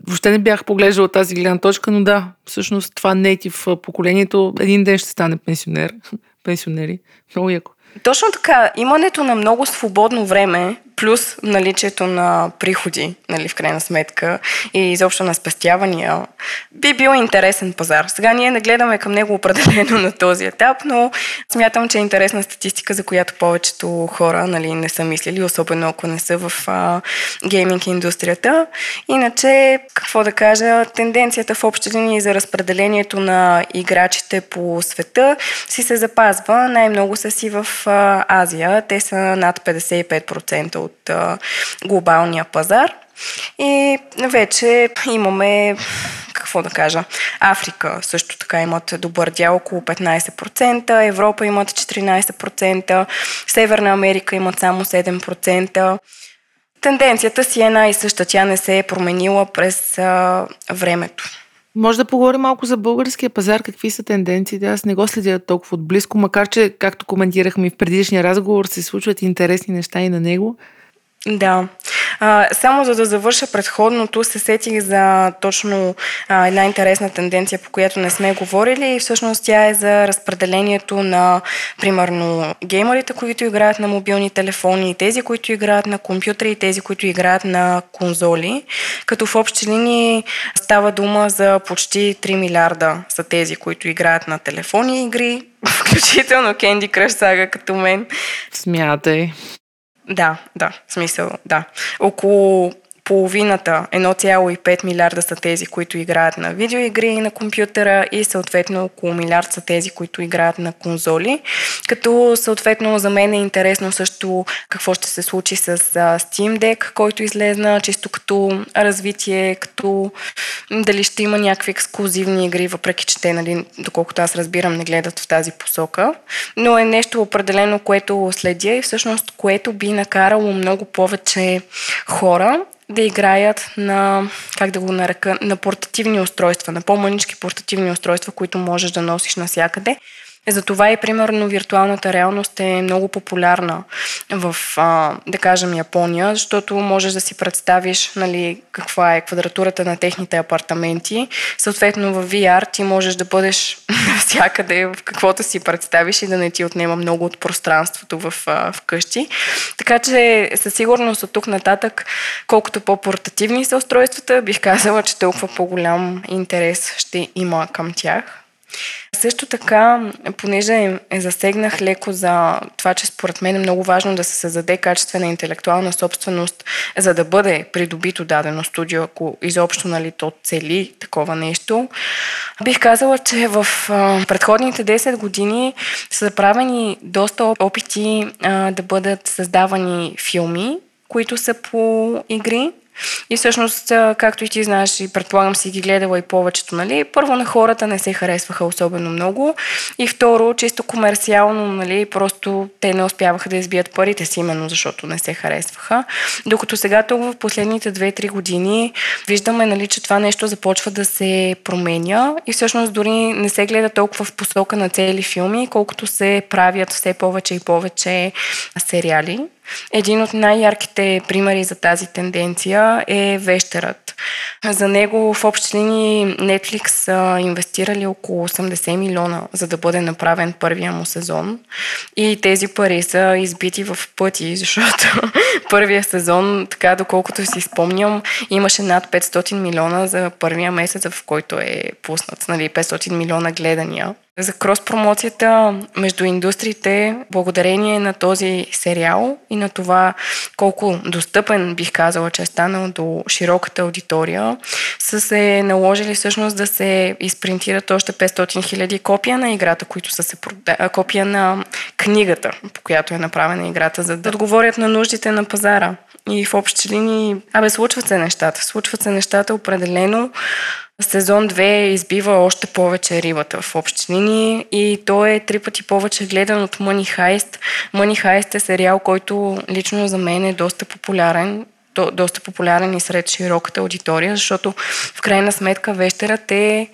въобще не бях поглеждала тази гледна точка, но да, всъщност това нейтив поколението един ден ще стане пенсионер. <laughs> Пенсионери. Много яко. Точно така, имането на много свободно време плюс наличието на приходи, нали, в крайна сметка, и изобщо на спестявания, би бил интересен пазар. Сега ние не гледаме към него определено на този етап, но смятам, че е интересна статистика, за която повечето хора нали, не са мислили, особено ако не са в а, гейминг индустрията. Иначе, какво да кажа, тенденцията в общи линии за разпределението на играчите по света си се запазва. Най-много са си в а, Азия. Те са над 55% от глобалния пазар. И вече имаме, какво да кажа, Африка също така имат добър дял, около 15%, Европа имат 14%, Северна Америка имат само 7%. Тенденцията си е една и съща, тя не се е променила през а, времето. Може да поговорим малко за българския пазар, какви са тенденциите. Аз не го следя толкова отблизко, макар че, както коментирахме в предишния разговор, се случват интересни неща и на него. Да. А, само за да завърша предходното, се сетих за точно а, една интересна тенденция, по която не сме говорили и всъщност тя е за разпределението на, примерно, геймерите, които играят на мобилни телефони, тези, които играят на компютри и тези, които играят на конзоли, като в общи линии става дума за почти 3 милиарда са тези, които играят на телефони игри, <laughs> включително Candy Crush Saga като мен. Смятай. Да, да, в смисъл, да. Около половината, 1,5 милиарда са тези, които играят на видеоигри и на компютъра и съответно около милиард са тези, които играят на конзоли. Като съответно за мен е интересно също какво ще се случи с Steam Deck, който излезна чисто като развитие, като дали ще има някакви ексклюзивни игри, въпреки че те, нали, доколкото аз разбирам, не гледат в тази посока. Но е нещо определено, което следя и всъщност което би накарало много повече хора да играят на, как да го нарека, на портативни устройства, на по-мънички портативни устройства, които можеш да носиш навсякъде. Затова и примерно виртуалната реалност е много популярна в, а, да кажем, Япония, защото можеш да си представиш нали, каква е квадратурата на техните апартаменти. Съответно в VR ти можеш да бъдеш <laughs> навсякъде в каквото си представиш и да не ти отнема много от пространството в, а, в къщи. Така че със сигурност от тук нататък, колкото по-портативни са устройствата, бих казала, че толкова по-голям интерес ще има към тях. Също така, понеже е засегнах леко за това, че според мен е много важно да се създаде качествена интелектуална собственост, за да бъде придобито дадено студио, ако изобщо нали, то цели такова нещо. Бих казала, че в предходните 10 години са направени доста опити да бъдат създавани филми, които са по игри. И всъщност, както и ти знаеш, и предполагам си ги гледала и повечето, нали, първо на хората не се харесваха особено много и второ, чисто комерциално, нали, просто те не успяваха да избият парите си, именно защото не се харесваха. Докато сега тук в последните 2-3 години виждаме, нали, че това нещо започва да се променя и всъщност дори не се гледа толкова в посока на цели филми, колкото се правят все повече и повече сериали. Един от най-ярките примери за тази тенденция е Вещерът. За него в общи линии Netflix са инвестирали около 80 милиона, за да бъде направен първия му сезон. И тези пари са избити в пъти, <laughs> защото първия сезон, така доколкото си спомням, имаше над 500 милиона за първия месец, в който е пуснат. Нали, 500 милиона гледания. За крос-промоцията между индустриите, благодарение на този сериал и на това колко достъпен бих казала, че е станал до широката аудитория, са се наложили всъщност да се изпринтират още 500 хиляди копия на играта, които са се прода... копия на книгата, по която е направена играта, за да отговорят на нуждите на пазара. И в общи линии, абе, случват се нещата. Случват се нещата определено. Сезон 2 избива още повече рибата в общи линии и той е три пъти повече гледан от Money Heist. Money Heist е сериал, който лично за мен е доста популярен до, доста популярен и сред широката аудитория, защото в крайна сметка вещерът е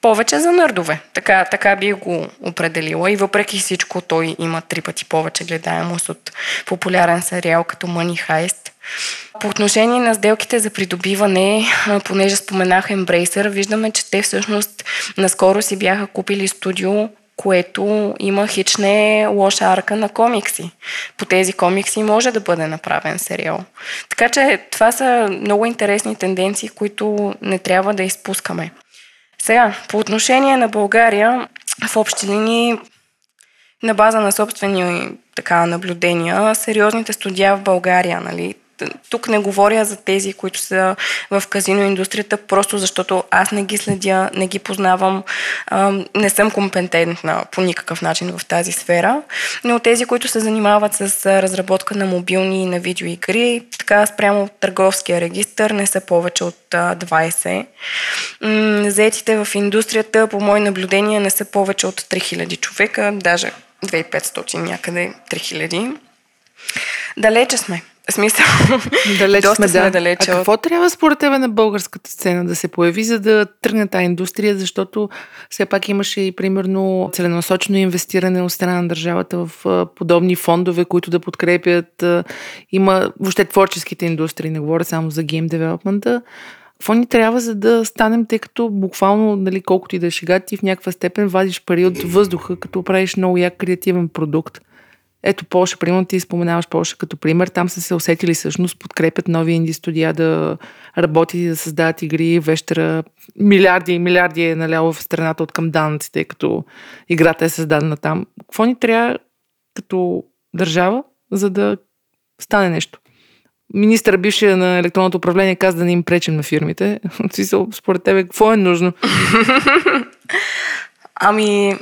повече за нърдове. Така, така би го определила и въпреки всичко той има три пъти повече гледаемост от популярен сериал като Money Heist. По отношение на сделките за придобиване, понеже споменах Embracer, виждаме, че те всъщност наскоро си бяха купили студио, което има хич не лоша арка на комикси. По тези комикси може да бъде направен сериал. Така че това са много интересни тенденции, които не трябва да изпускаме. Сега, по отношение на България, в общи линии, на база на собствени така, наблюдения, сериозните студия в България, нали, тук не говоря за тези, които са в казино индустрията, просто защото аз не ги следя, не ги познавам, не съм компетентна по никакъв начин в тази сфера, но тези, които се занимават с разработка на мобилни и на видеоигри, така спрямо търговския регистр не са повече от 20. Заетите в индустрията, по мои наблюдения, не са повече от 3000 човека, даже 2500 някъде, 3000. Далече сме. Смисъл, <laughs> далеч доста сме, сме да. далече. А какво от... трябва според тебе на българската сцена да се появи, за да тръгне тази индустрия, защото все пак имаше и примерно целенасочено инвестиране от страна на държавата в подобни фондове, които да подкрепят. Има въобще творческите индустрии, не говоря само за гейм девелопмента. Какво ни трябва, за да станем, тъй като буквално, нали, колкото и да е шега, ти в някаква степен вадиш пари от въздуха, като правиш много як креативен продукт. Ето Польша, примерно ти споменаваш Польша като пример. Там са се усетили всъщност, подкрепят нови инди студия да работят и да създават игри. Вещера милиарди и милиарди е наляло в страната от към данъците, като играта е създадена там. Какво ни трябва като държава, за да стане нещо? Министър бившия на електронното управление каза да не им пречим на фирмите. <laughs> Според тебе, какво е нужно? <laughs> Ами,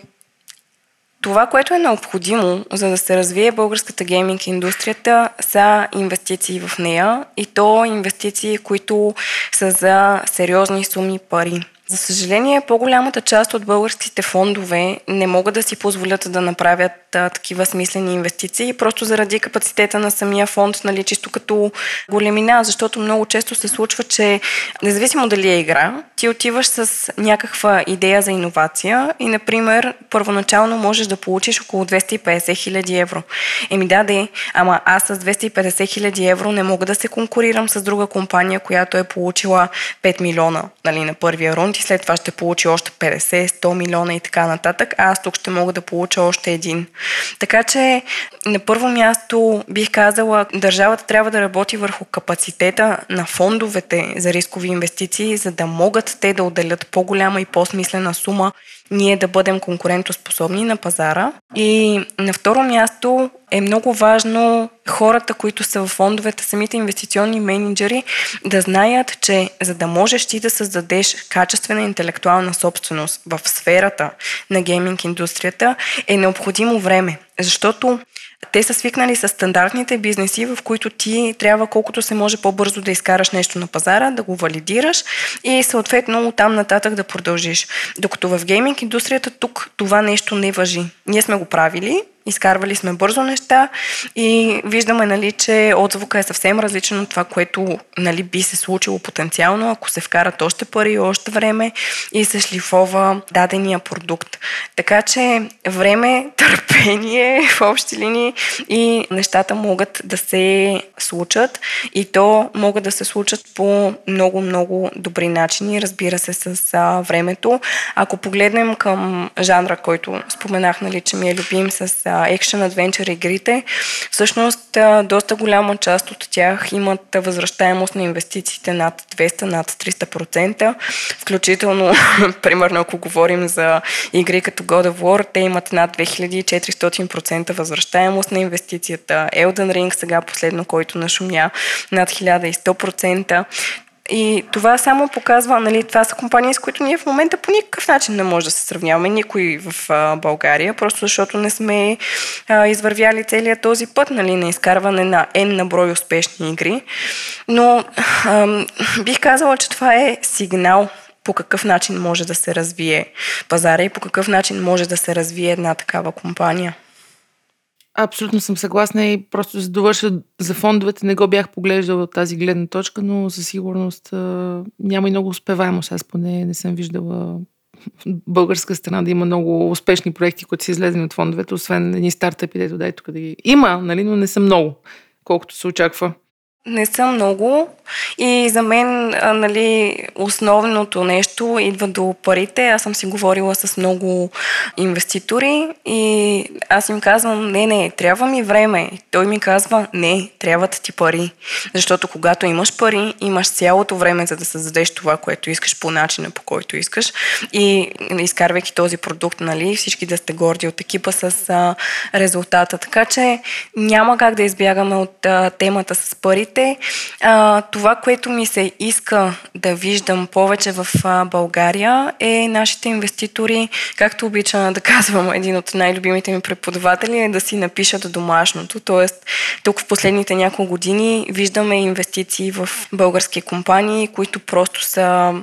това, което е необходимо, за да се развие българската гейминг индустрията, са инвестиции в нея и то инвестиции, които са за сериозни суми пари. За съжаление, по-голямата част от българските фондове не могат да си позволят да направят а, такива смислени инвестиции, просто заради капацитета на самия фонд, нали, чисто като големина, защото много често се случва, че независимо дали е игра, ти отиваш с някаква идея за иновация и, например, първоначално можеш да получиш около 250 хиляди евро. Еми да, де, ама аз с 250 хиляди евро не мога да се конкурирам с друга компания, която е получила 5 милиона нали, на първия рунд и след това ще получи още 50, 100 милиона и така нататък, а аз тук ще мога да получа още един. Така че на първо място бих казала, държавата трябва да работи върху капацитета на фондовете за рискови инвестиции, за да могат те да отделят по-голяма и по-смислена сума ние да бъдем конкурентоспособни на пазара. И на второ място е много важно хората, които са в фондовете, самите инвестиционни менеджери, да знаят, че за да можеш ти да създадеш качествена интелектуална собственост в сферата на гейминг индустрията, е необходимо време. Защото те са свикнали с стандартните бизнеси, в които ти трябва колкото се може по-бързо да изкараш нещо на пазара, да го валидираш и съответно там нататък да продължиш. Докато в гейминг индустрията тук това нещо не въжи. Ние сме го правили, изкарвали сме бързо неща и виждаме, нали, че отзвука е съвсем различен от това, което нали, би се случило потенциално, ако се вкарат още пари и още време и се шлифова дадения продукт. Така че време, <laughs> търпение в общи линии и нещата могат да се случат и то могат да се случат по много-много добри начини, разбира се, с а, времето. Ако погледнем към жанра, който споменах, нали, че ми е любим с Action Adventure игрите, всъщност доста голяма част от тях имат възвръщаемост на инвестициите над 200, над 300%, включително, <laughs> примерно ако говорим за игри като God of War, те имат над 2400% възвръщаемост на инвестицията. Elden Ring сега последно, който нашумя над 1100%. И това само показва, нали, това са компании, с които ние в момента по никакъв начин не може да се сравняваме, никой в а, България, просто защото не сме а, извървяли целият този път, нали, на изкарване на N на брой успешни игри. Но а, бих казала, че това е сигнал по какъв начин може да се развие пазара и по какъв начин може да се развие една такава компания. Абсолютно съм съгласна и просто за довърша за фондовете не го бях поглеждала от тази гледна точка, но със сигурност няма и много успеваемост. Аз поне не съм виждала българска страна да има много успешни проекти, които са излезени от фондовете, освен едни стартъпи, дето дай тук да ги... Има, нали, но не са много, колкото се очаква. Не са много и за мен нали, основното нещо идва до парите. Аз съм си говорила с много инвеститори и аз им казвам, не, не, трябва ми време. Той ми казва, не, трябват ти пари. Защото когато имаш пари, имаш цялото време за да създадеш това, което искаш по начина, по който искаш. И изкарвайки този продукт, нали, всички да сте горди от екипа с а, резултата. Така че няма как да избягаме от а, темата с парите. А, това, което ми се иска да виждам повече в България е нашите инвеститори, както обичам да казвам, един от най-любимите ми преподаватели е да си напишат домашното. Тоест, тук в последните няколко години виждаме инвестиции в български компании, които просто са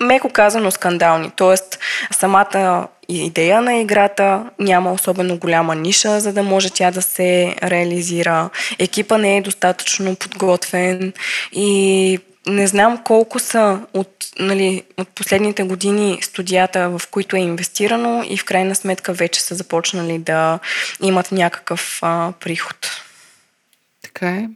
меко казано скандални. Тоест, самата идея на играта няма особено голяма ниша, за да може тя да се реализира. Екипа не е достатъчно подготвен и не знам колко са от, нали, от последните години студията, в които е инвестирано и в крайна сметка вече са започнали да имат някакъв а, приход. Така е.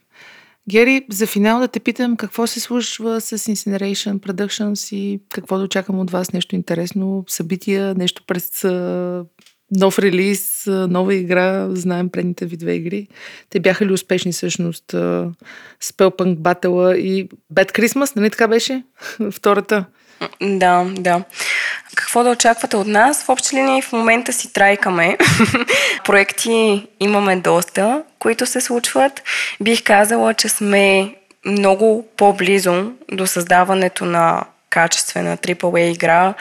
Гери, за финал да те питам какво се случва с Incineration Productions и какво да очаквам от вас, нещо интересно, събития, нещо през нов релиз, нова игра, знаем предните ви две игри. Те бяха ли успешни всъщност? Spellpunk Battle и Bad Christmas, нали така беше? <laughs> Втората. Да, да. Какво да очаквате от нас? В общи линии в момента си трайкаме. <laughs> Проекти имаме доста, които се случват. Бих казала, че сме много по-близо до създаването на качествена AAA игра,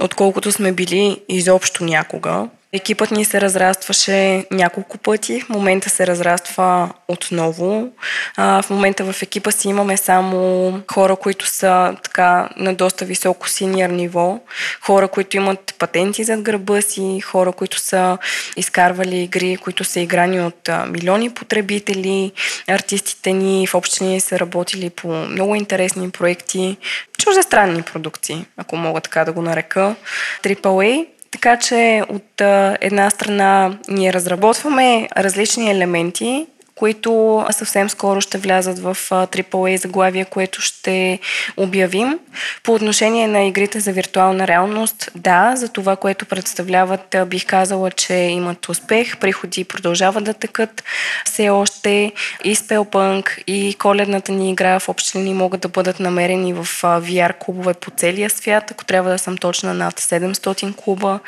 отколкото сме били изобщо някога. Екипът ни се разрастваше няколко пъти, в момента се разраства отново. А, в момента в екипа си имаме само хора, които са така на доста високо синьор ниво, хора, които имат патенти зад гърба си, хора, които са изкарвали игри, които са играни от милиони потребители. Артистите ни в общини са работили по много интересни проекти, чуждестранни продукции, ако мога така да го нарека. AAA така че от една страна ние разработваме различни елементи които съвсем скоро ще влязат в AAA заглавие, което ще обявим. По отношение на игрите за виртуална реалност, да, за това, което представляват, бих казала, че имат успех, приходи продължават да текат. Все още и Spellpunk, и коледната ни игра в общини могат да бъдат намерени в VR клубове по целия свят. Ако трябва да съм точна, над 700 клуба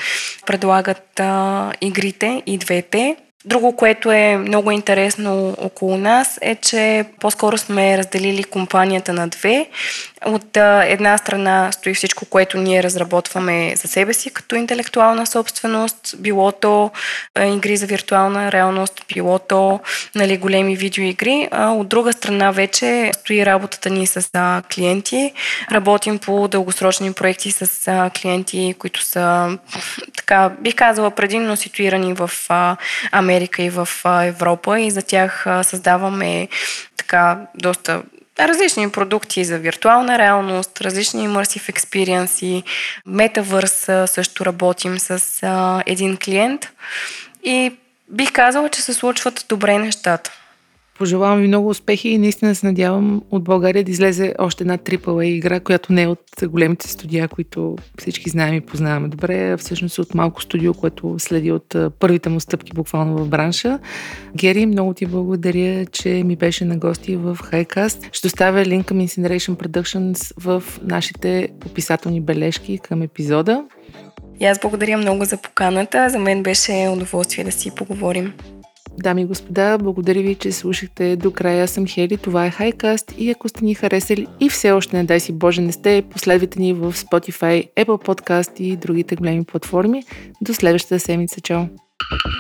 предлагат а, игрите и двете. Друго, което е много интересно около нас е, че по-скоро сме разделили компанията на две. От една страна стои всичко, което ние разработваме за себе си като интелектуална собственост, било то игри за виртуална реалност, било то нали, големи видеоигри. От друга страна вече стои работата ни с клиенти. Работим по дългосрочни проекти с клиенти, които са, така, бих казала, предимно ситуирани в Америка и в Европа и за тях създаваме така доста различни продукти за виртуална реалност, различни immersive experience, Metaverse също работим с а, един клиент и бих казала, че се случват добре нещата. Пожелавам ви много успехи и наистина се надявам от България да излезе още една AAA игра, която не е от големите студия, които всички знаем и познаваме добре, а всъщност от малко студио, което следи от първите му стъпки буквално в бранша. Гери, много ти благодаря, че ми беше на гости в Highcast. Ще оставя линк към Incineration Productions в нашите описателни бележки към епизода. И аз благодаря много за поканата. За мен беше удоволствие да си поговорим. Дами и господа, благодаря ви, че слушахте до края. Аз съм Хели, това е Хайкаст и ако сте ни харесали и все още не дай си Боже не сте, последвайте ни в Spotify, Apple Podcast и другите големи платформи. До следващата седмица. Чао!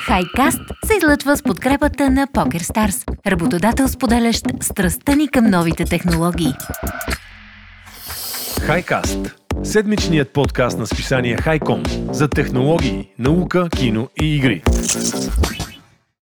Хайкаст се излъчва с подкрепата на PokerStars, работодател споделящ страстта ни към новите технологии. Хайкаст – седмичният подкаст на списание Хайком за технологии, наука, кино и игри.